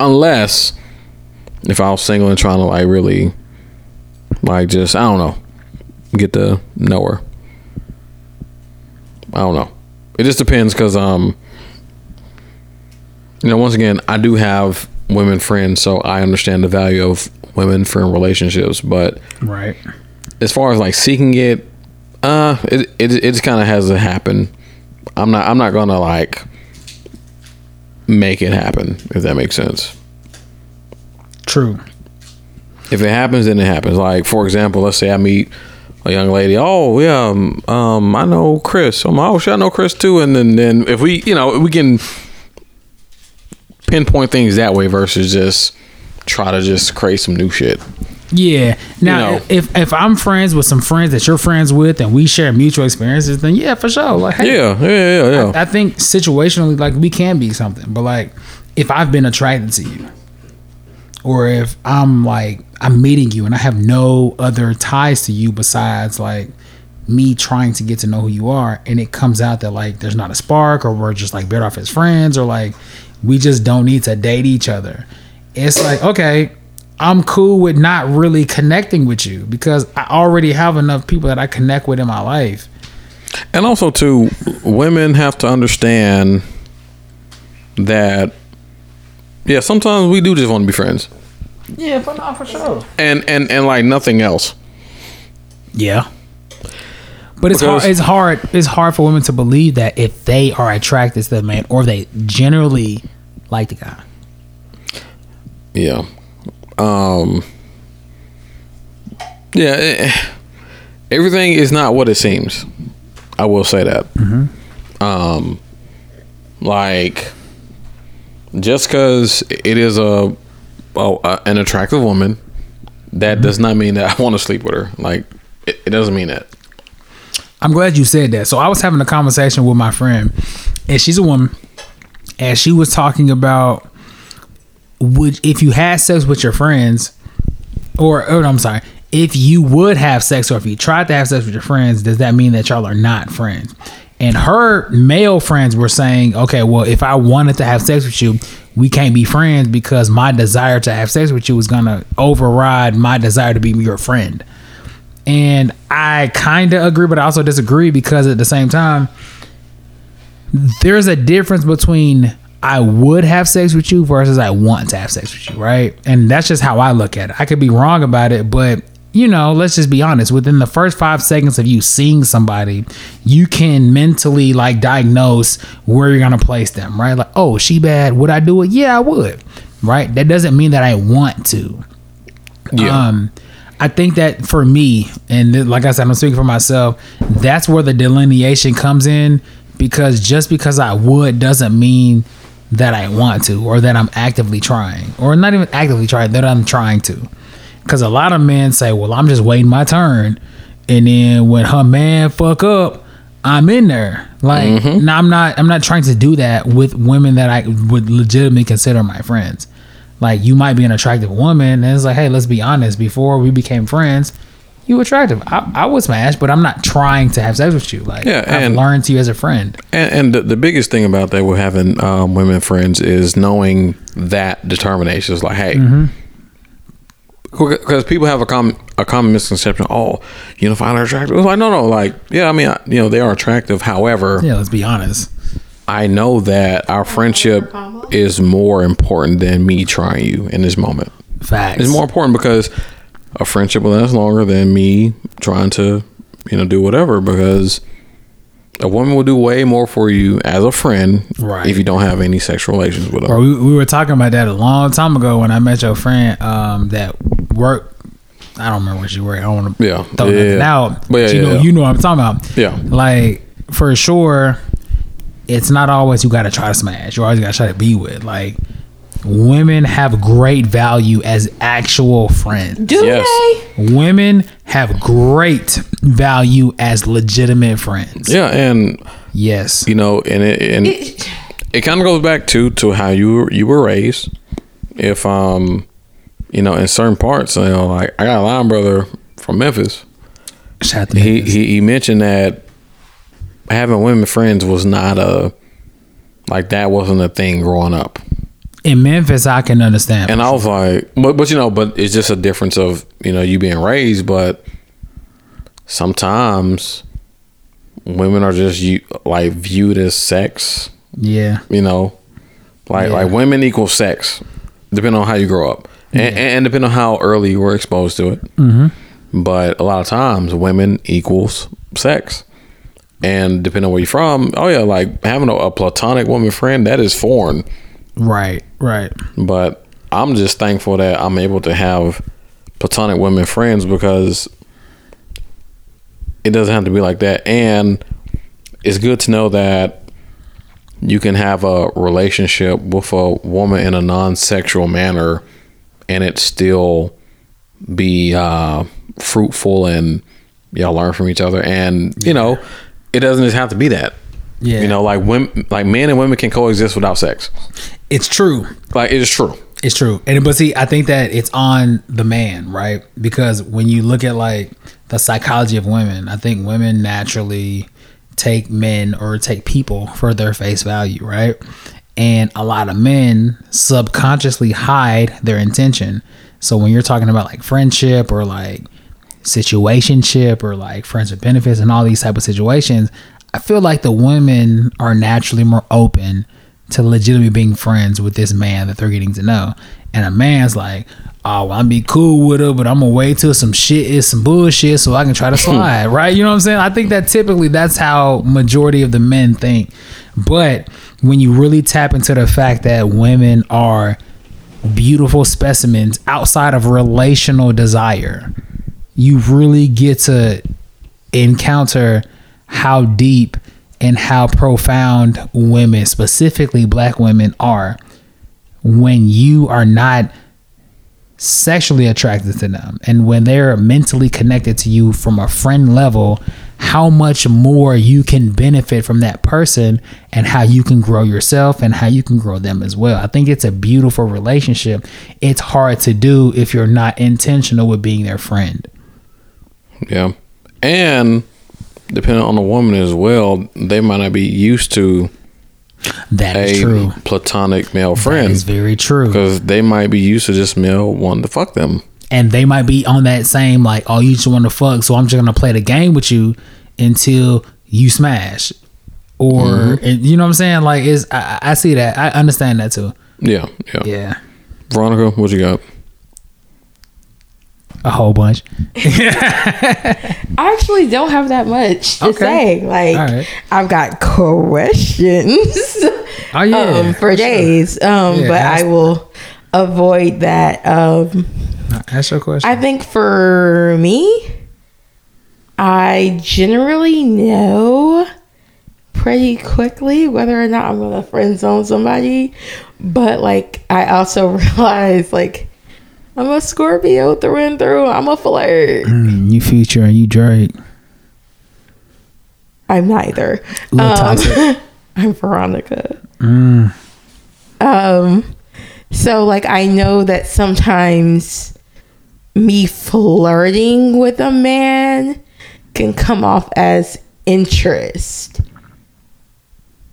Unless if I was single and trying to like really, like just I don't know, get to know her. I don't know. It just depends because um, you know, once again, I do have women friends, so I understand the value of women friend relationships, but Right. as far as like seeking it, uh, it it, it just kind of has to happen. I'm not I'm not gonna like make it happen if that makes sense. True. If it happens, then it happens. Like for example, let's say I meet a young lady. Oh yeah, um, um I know Chris. I'm oh shit, I know Chris too. And then then if we you know we can pinpoint things that way versus just try to just create some new shit. Yeah. Now, You know. if if I'm friends with some friends that you're friends with, and we share mutual experiences, then yeah, for sure. Like, hey, Yeah, yeah, yeah, yeah. I think situationally, like we can be something, but like if I've been attracted to you, or if I'm like I'm meeting you and I have no other ties to you besides like me trying to get to know who you are, and it comes out that like there's not a spark, or we're just like better off as friends, or like we just don't need to date each other. It's like okay. I'm cool with not really connecting with you because I already have enough people that I connect with in my life. And also, too, women have to understand that, yeah, sometimes we do just want to be friends, Yeah, but not for sure. and and and like nothing else. Yeah. But it's Because- hard. It's hard. It's hard for women to believe that if they are attracted to the man, or they generally like the guy. Yeah. Um. Yeah. eh, everything is not what it seems. I will say that. Um. Like, just because it is a, a, an attractive woman, that does not mean that I want to sleep with her. Like, it, it doesn't mean that. I'm glad you said that. So I was having a conversation with my friend, and she's a woman, and she was talking about would if you had sex with your friends, or, oh, or I'm sorry, if you would have sex or if you tried to have sex with your friends, does that mean that y'all are not friends? And her male friends were saying, okay, well, if I wanted to have sex with you, we can't be friends because my desire to have sex with you is gonna override my desire to be your friend. And I kind of agree, but I also disagree because at the same time, there's a difference between I would have sex with you versus I want to have sex with you, right? And that's just how I look at it. I could be wrong about it, but you know, let's just be honest. Within the first five seconds of you seeing somebody, you can mentally like diagnose where you're gonna place them, right? Like, oh, she bad. Would I do it? Yeah, I would. Right? That doesn't mean that I want to. Yeah. Um, I think that for me, and like I said, I'm speaking for myself. That's where the delineation comes in because just because I would doesn't mean that I want to or that I'm actively trying or not even actively trying that I'm trying to. Because a lot of men say, "Well, I'm just waiting my turn," and then when her man fuck up, I'm in there. Like, no, I'm not. I'm not trying to do that with women that I would legitimately consider my friends. Like, you might be an attractive woman, and it's like, hey, let's be honest. Before we became friends, you attractive. I, I would smash, but I'm not trying to have sex with you. Like, Yeah, I've and- learned to you as a friend. And, and the, the biggest thing about that with having um, women friends is knowing that determination is like, hey, because people have a common a common misconception. Oh, you know, find her attractive. It's like, no, no, like, yeah, I mean, I, you know, they are attractive. However, Yeah, let's be honest. I know that our friendship is more important than me trying you in this moment. Facts. It's more important because a friendship will last longer than me trying to, you know, do whatever. Because a woman will do way more for you as a friend, Right. If you don't have any sexual relations with her. Or we, we were talking about that a long time ago when I met your friend um, that worked. I don't remember what she worked. I don't want to Yeah. throw Yeah, nothing yeah. out. But yeah, you know, you know what I'm talking about. Yeah. Like for sure, it's not always you got to try to smash. You always got to try to be with. Like women have great value as actual friends. Do Yes. they? Women have great value as legitimate friends. Yeah, and Yes. you know, and it and It- it kind of goes back to to how you were, you were raised. If um, you know, in certain parts, you know, like I got a line brother from Memphis. Shout out he, Memphis. he he mentioned that having women friends was not a like that wasn't a thing growing up. In Memphis, I can understand. And I was like, but but you know, but it's just a difference of you know you being raised, but sometimes women are just you like viewed as sex. yeah. You know, like Yeah. like women equal sex, depending on how you grow up, and, and depending on how early you were exposed to it. Mm-hmm. But a lot of times, women equals sex. And depending on where you're from, oh yeah, like having a, a platonic woman friend that is foreign Right. Right. but I'm just thankful that I'm able to have platonic women friends because it doesn't have to be like that. And it's good to know that you can have a relationship with a woman in a non sexual manner and it still be uh, fruitful and y'all learn from each other. And, you know, it doesn't just have to be that. Yeah. You know, like women, like men and women can coexist without sex. It's true. Like it is true. It's true. And but see, I think that it's on the man, right? Because when you look at like the psychology of women, I think women naturally take men or take people for their face value, right? And a lot of men subconsciously hide their intention. So when you're talking about like friendship or like situationship or like friends with benefits and all these type of situations, I feel like the women are naturally more open to legitimately being friends with this man that they're getting to know. And a man's like, oh, well, I'm be cool with her, but I'm gonna wait till some shit is some bullshit so I can try to hmm. slide, right? You know what I'm saying? I think that typically that's how majority of the men think. But when you really tap into the fact that women are beautiful specimens outside of relational desire, you really get to encounter how deep and how profound women, specifically black women, are when you are not sexually attracted to them and when they're mentally connected to you from a friend level how much more you can benefit from that person and how you can grow yourself and how you can grow them as well. I think it's a beautiful relationship. It's hard to do if you're not intentional with being their friend. Yeah. And depending on the woman as well, they might not be used to That is true. platonic male That friend is very true. because they might be used to just male wanting to fuck them. and they might be on that same like, oh, you just want to fuck, so I'm just gonna play the game with you until you smash, or mm-hmm. and you know what I'm saying? Like, is I, I see that, I understand that too. Yeah, yeah. Yeah, Veronica, what you got? A whole bunch. I actually don't have that much to Okay. say. Like, right. I've got questions Oh yeah, um, for sure. days, um, Yeah, but I will avoid that. Um, Ask your question. I think for me, I generally know pretty quickly whether or not I'm gonna friend zone somebody. But like I also realize like I'm a Scorpio through and through. I'm a flirt. Mm, you future and you Drake. I'm neither. Um. I'm Veronica. Mm, Um, so like I know that sometimes me flirting with a man can come off as interest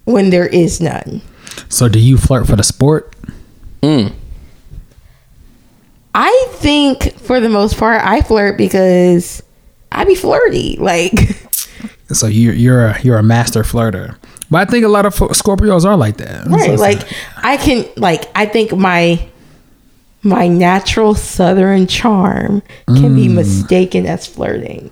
when there is none. so do you flirt for the sport? Mm. I think for the most part I flirt because I be flirty. Like So you're you're a, you're a master flirter. But I think a lot of Scorpios are like that. Right, it's like I can like I think my my natural southern charm can be mm. mistaken as flirting.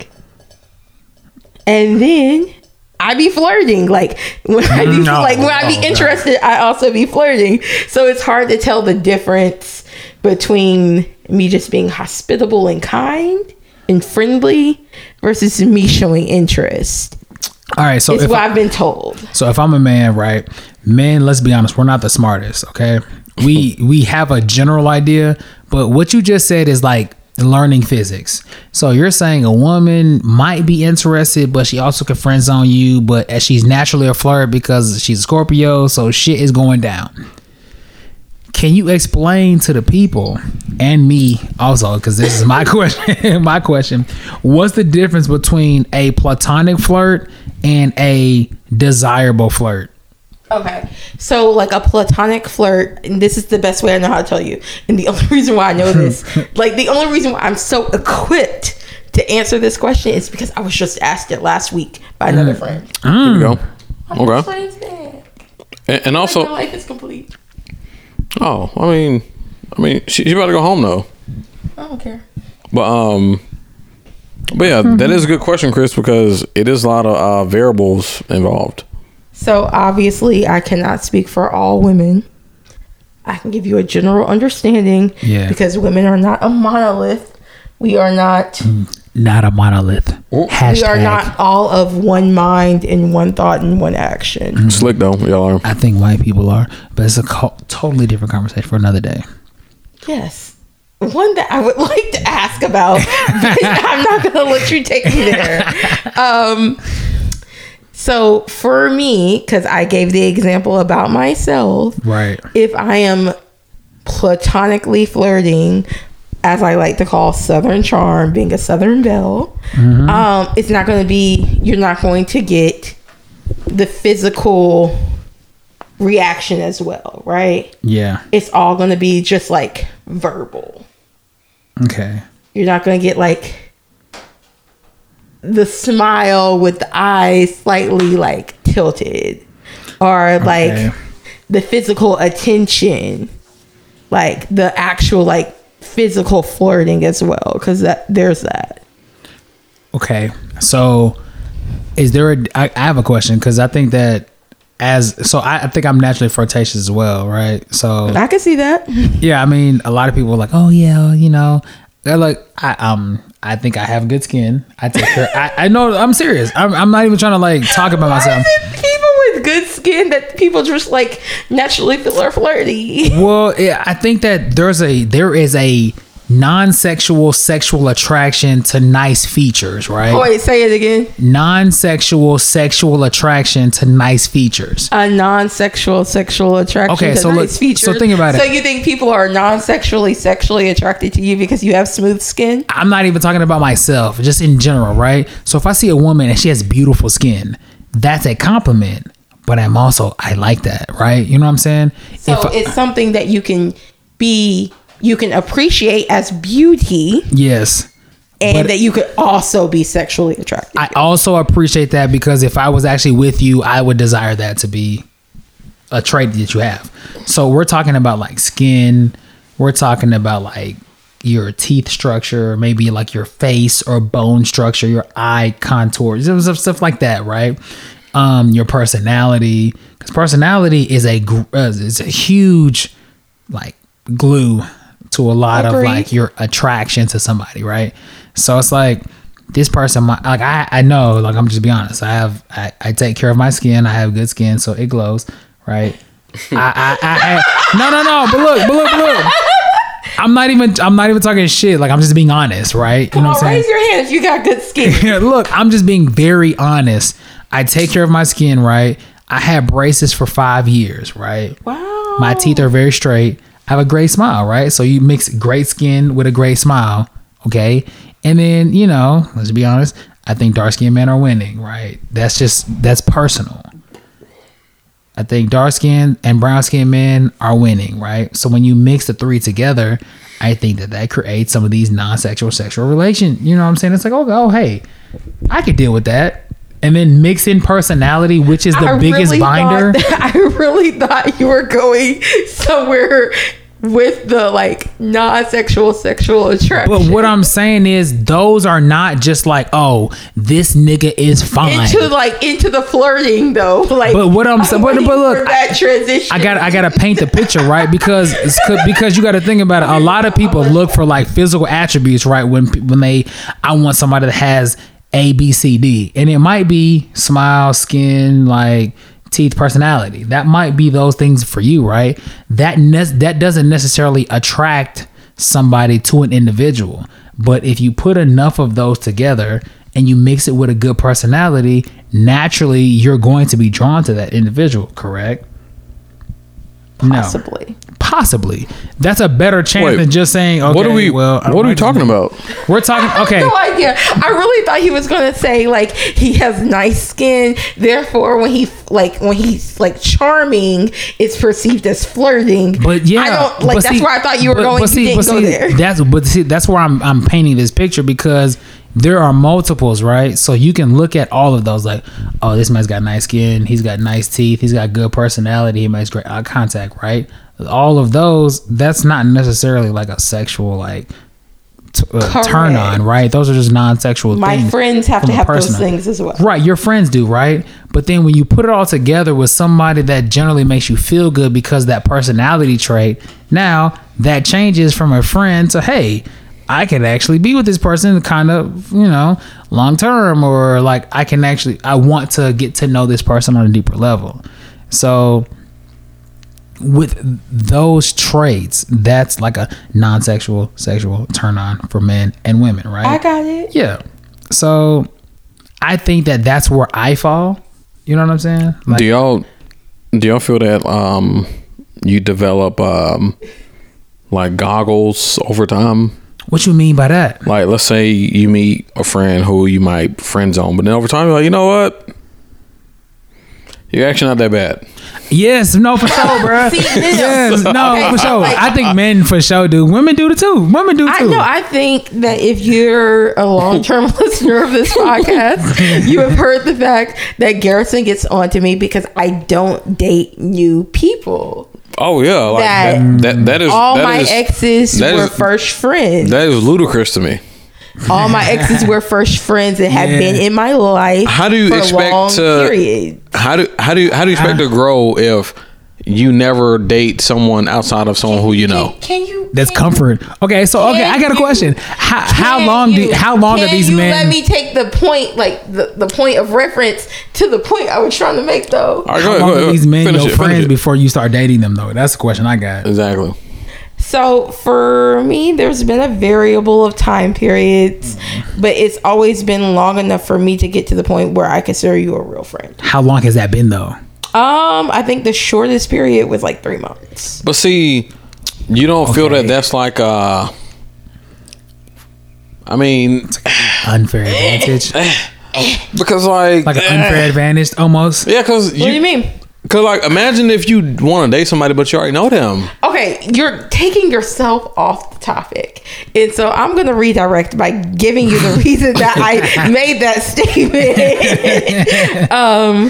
And then I be flirting. Like when I be No, like when I be interested, I also be flirting. So it's hard to tell the difference between me just being hospitable and kind and friendly versus me showing interest. all right. So it's if what I, I've been told. so if I'm a man, right? Men, let's be honest, we're not the smartest. Okay, we we have a general idea, but what you just said is like learning physics. So you're saying a woman might be interested, but she also can friend zone you, but as she's naturally a flirt because she's a Scorpio, so shit is going down. Can you explain to the people and me also, because this is my question, my question, what's the difference between a platonic flirt and a desirable flirt? Okay. So like a platonic flirt, and this is the best way I know how to tell you. And the only reason why I know this, like the only reason why I'm so equipped to answer this question is because I was just asked it last week by another mm. friend. Here we go. Okay. friends. And, and My also, life is complete. Oh, I mean, I mean, she, she about to go home though. I don't care. But um, but yeah, that is a good question, Chris, because it is a lot of uh, variables involved. So obviously, I cannot speak for all women. I can give you a general understanding. Yeah. Because women are not a monolith. We are not. Not a monolith. Hashtag. We are not all of one mind and one thought and one action. Slick though, y'all are. I think white people are, but it's a co- totally different conversation for another day. Yes. One that I would like to ask about, I'm not going to let you take me there. Um, so for me, because I gave the example about myself, Right. if I am platonically flirting, as I like to call Southern charm, being a Southern belle, um, it's not going to be, you're not going to get the physical reaction as well, right? Yeah. It's all going to be just like verbal. Okay. You're not going to get like the smile with the eyes slightly like tilted or like Okay. the physical attention, like the actual like physical flirting as well because that there's that. Okay. So, is there a? I, I have a question because I think that as so I, I think I'm naturally flirtatious as well, right? So I can see that. yeah, I mean, a lot of people are like, oh yeah, you know, they're like, I um, I think I have good skin. I take care. I, I know. I'm serious. I'm, I'm not even trying to like talk about myself. Good skin that people just like naturally feel are flirty? Well, yeah, I think that there's a there is a non-sexual sexual attraction to nice features, right? Oh, wait, say it again. Non-sexual sexual attraction to nice features. A non-sexual sexual attraction. Okay, to so nice look- so features. think about it. So you think people are non-sexually sexually attracted to you because you have smooth skin? I'm not even talking about myself, just in general, right? So if I see a woman and she has beautiful skin, that's a compliment. But I'm also I like that, right? You know what I'm saying? So if I- it's something that you can be, you can appreciate as beauty, yes. and that you could also be sexually attracted. I also appreciate that because if I was actually with you, I would desire that to be a trait that you have. So we're talking about like skin, we're talking about like your teeth structure, maybe like your face or bone structure, your eye contours, stuff like that, right? Um, your personality, because personality is a gr- uh, is a huge like glue to a lot of like your attraction to somebody, right? So it's like this person might like I I know like I'm just be honest. I have I, I take care of my skin. I have good skin, so it glows, right? I, I, I, I no no no, but look, but look, but look. I'm not even I'm not even talking shit. Like I'm just being honest, right? You know oh, what I'm saying? raise your hand if you got good skin. Look, I'm just being very honest. I take care of my skin, right? I had braces for five years, right? wow. My teeth are very straight. I have a great smile, right? So you mix great skin with a great smile, okay? And then, you know, let's be honest, I think dark skinned men are winning, right? That's just that's personal. I think dark skinned and brown skinned men are winning, right? So when you mix the three together, I think that that creates some of these non-sexual sexual relation. You know what I'm saying? It's like, oh, oh, hey, I could deal with that. And then mix in personality, which is the I biggest really binder. I really thought you were going somewhere with the like non-sexual sexual attraction. But what I'm saying is, those are not just like, oh, this nigga is fine. into like into the flirting though, like. But what I'm saying- but- but look, that transition. I got I got to paint the picture, right? Because it's because you got to think about it. A lot of people look for like physical attributes, right? When when they, I want somebody that has A, B, C, D, and it might be smile, skin, like teeth, personality. That might be those things for you, right? That ne- that doesn't necessarily attract somebody to an individual, but if you put enough of those together and you mix it with a good personality, naturally you're going to be drawn to that individual, correct? No. Possibly. Possibly. That's a better chance Wait, than just saying, okay, what are we? well, I what are we talking this- about? We're talking, okay. No idea. I really thought he was gonna say like he has nice skin, therefore when he like when he's like charming, it's perceived as flirting. But yeah, I don't like that's see- where I thought you were but- going. But see, you didn't go see, there. that's but see, that's where I'm I'm painting this picture because there are multiples, right? So you can look at all of those, like, oh, this man's got nice skin, he's got nice teeth, he's got good personality, he makes great eye contact, right? All of those, that's not necessarily like a sexual like t- uh, turn on, right? Those are just non-sexual My things. friends have to have those things as well. Right, your friends do, right? But then when you put it all together with somebody that generally makes you feel good because that personality trait, now that changes from a friend to hey, I can actually be with this person kind of, you know, long term or like I can actually I want to get to know this person on a deeper level. So with those traits, that's like a non-sexual sexual turn on for men and women, right? I got it. Yeah. So I think that that's where I fall. You know what I'm saying? Like, do y'all do y'all feel that um you develop um like goggles over time? what you mean by that? Like let's say you meet a friend who you might friend zone, but then over time you're like, you know what? You're actually not that bad. Yes, no, for sure, bro. See, yes, no, Okay, for sure. like- I think uh, men for sure do. Women do it too. Women do it I too. know. I think that if you're a long-term listener of this podcast, you have heard the fact that Garrison gets on to me because I don't date new people. Oh yeah, like That- that that, that is All that my is- exes were is- first friends. that is ludicrous to me. All my exes were first friends and have Yeah. been in my life. How do you for expect to- period? How do how do how do you expect to uh. grow if you never date someone outside of someone who you know? Can you? That's can- comfort. Okay, so okay, I got a Can question. How, how can long do you- how long are these you men? Let me take the point, like the, the point of reference to the point I was trying to make, though. All right, how go ahead, long go are these men Finish your it, friends before you start dating them though? That's the question I got. Exactly. So for me, there's been a variable of time periods, but it's always been long enough for me to get to the point where I consider you a real friend. How long has that been though? Um, I think the shortest period was like three months. But see, you don't feel that that's like uh I mean, Unfair advantage, because like, like an unfair advantage almost. yeah, because What do you mean? Cause like, imagine if you want to date somebody, but you already know them. Okay, you're taking yourself off the topic. And so I'm going to redirect by giving you the reason that I made that statement. um,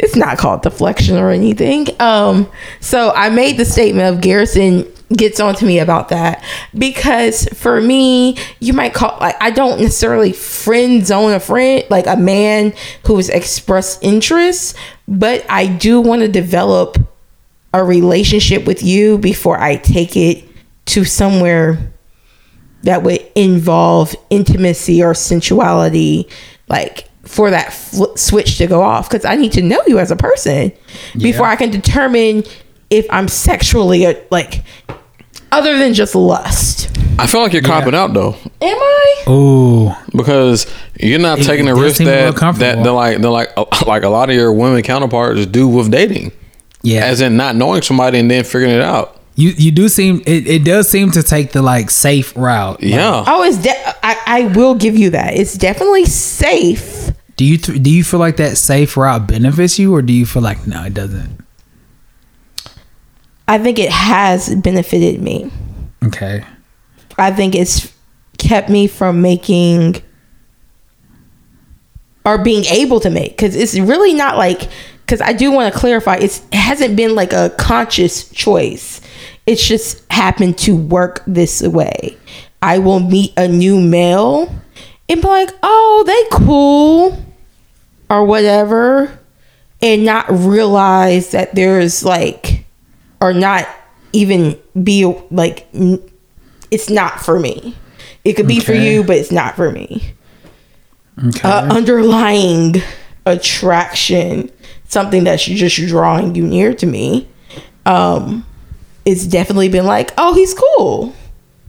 it's not called deflection or anything. Um, so I made the statement of Garrison gets on to me about that because for me, you might call like I don't necessarily friend zone a friend like a man who has expressed interest, but I do want to develop a relationship with you before I take it to somewhere that would involve intimacy or sensuality, like for that fl- switch to go off. Because I need to know you as a person before I can determine if I'm sexually uh, like other than just lust. I feel like you're copping out though, Am I? Ooh, because you're not It- taking it the risk seem a little that that comfortable. they're like they're like like a lot of your women counterparts do with dating, yeah. as in not knowing somebody and then figuring it out. you you do seem it, it does seem to take the like safe route. Like, Yeah, Oh, it's de- I, I will give you that. It's definitely safe. Do you th- do you feel like that safe route benefits you, or do you feel like no, it doesn't? I think it has benefited me. Okay. I think it's kept me from making or being able to make because it's really not like because I do want to clarify it's it hasn't been like a conscious choice. It's just happened to work this way. I will meet a new male and be like, oh, they cool or whatever, and not realize that there's like, or not even be like, it's not for me. It could be for you, but it's not for me. Okay. Uh, underlying attraction, something that's just drawing you near to me, um, it's definitely been like, oh, he's cool.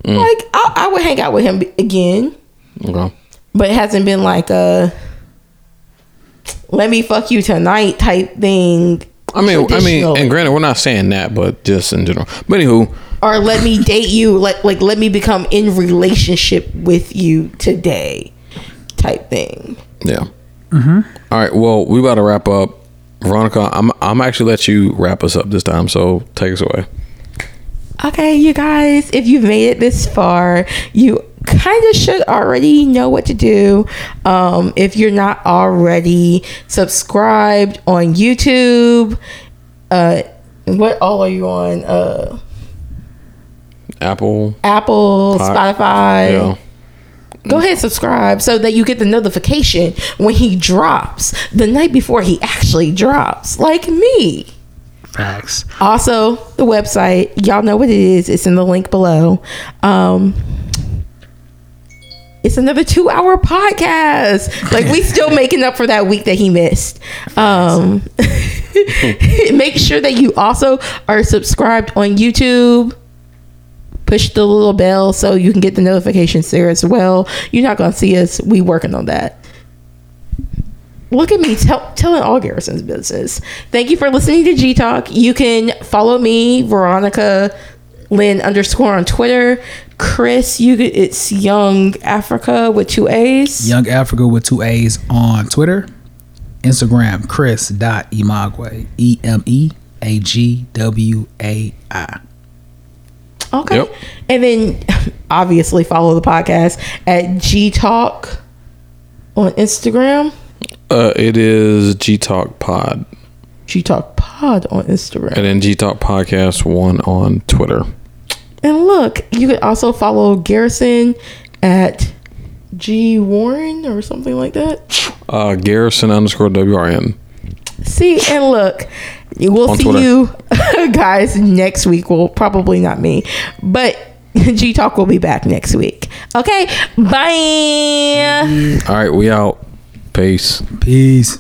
Like I, I would hang out with him again, okay. but it hasn't been like a let me fuck you tonight type thing. I mean, I mean, and granted, we're not saying that, but just in general. But anywho, or let me date you like like let me become in relationship with you today type thing yeah. Mm-hmm. All right. Well, we about to wrap up. Veronica, I'm I'm actually let you wrap us up this time. So take us away. okay you guys if you've made it this far you kind of should already know what to do um if you're not already subscribed on youtube uh what all are you on uh Apple. apple Pod- spotify Yeah. Go ahead, subscribe so that you get the notification when he drops the night before he actually drops, like me. Facts. Also, the website, y'all know what it is. It's in the link below. Um, it's another two hour podcast. Like we still making up for that week that he missed. Um, make sure that you also are subscribed on YouTube. Push the little bell so you can get the notifications there as well. You're not gonna see us. We working on that. Look at me tell, telling all Garrison's business. Thank you for listening to G Talk. You can follow me, Veronica Lynn underscore on Twitter. Chris, you could- it's Young Africa with two A's. Young Africa with two A's on Twitter, Instagram. Chris dot Emeagwai. E M E A G W A I. Okay. Yep. And then obviously follow the podcast at G Talk on Instagram. Uh, it is G Talk Pod, G Talk Pod on Instagram. and then G Talk Podcast One on Twitter. And look, you could also follow Garrison at G Warren or something like that. Uh, Garrison underscore WRN. See and look, we'll On see Twitter. you guys next week. Well, probably not me, but G Talk will be back next week. Okay, bye. All right, we out. Peace. Peace.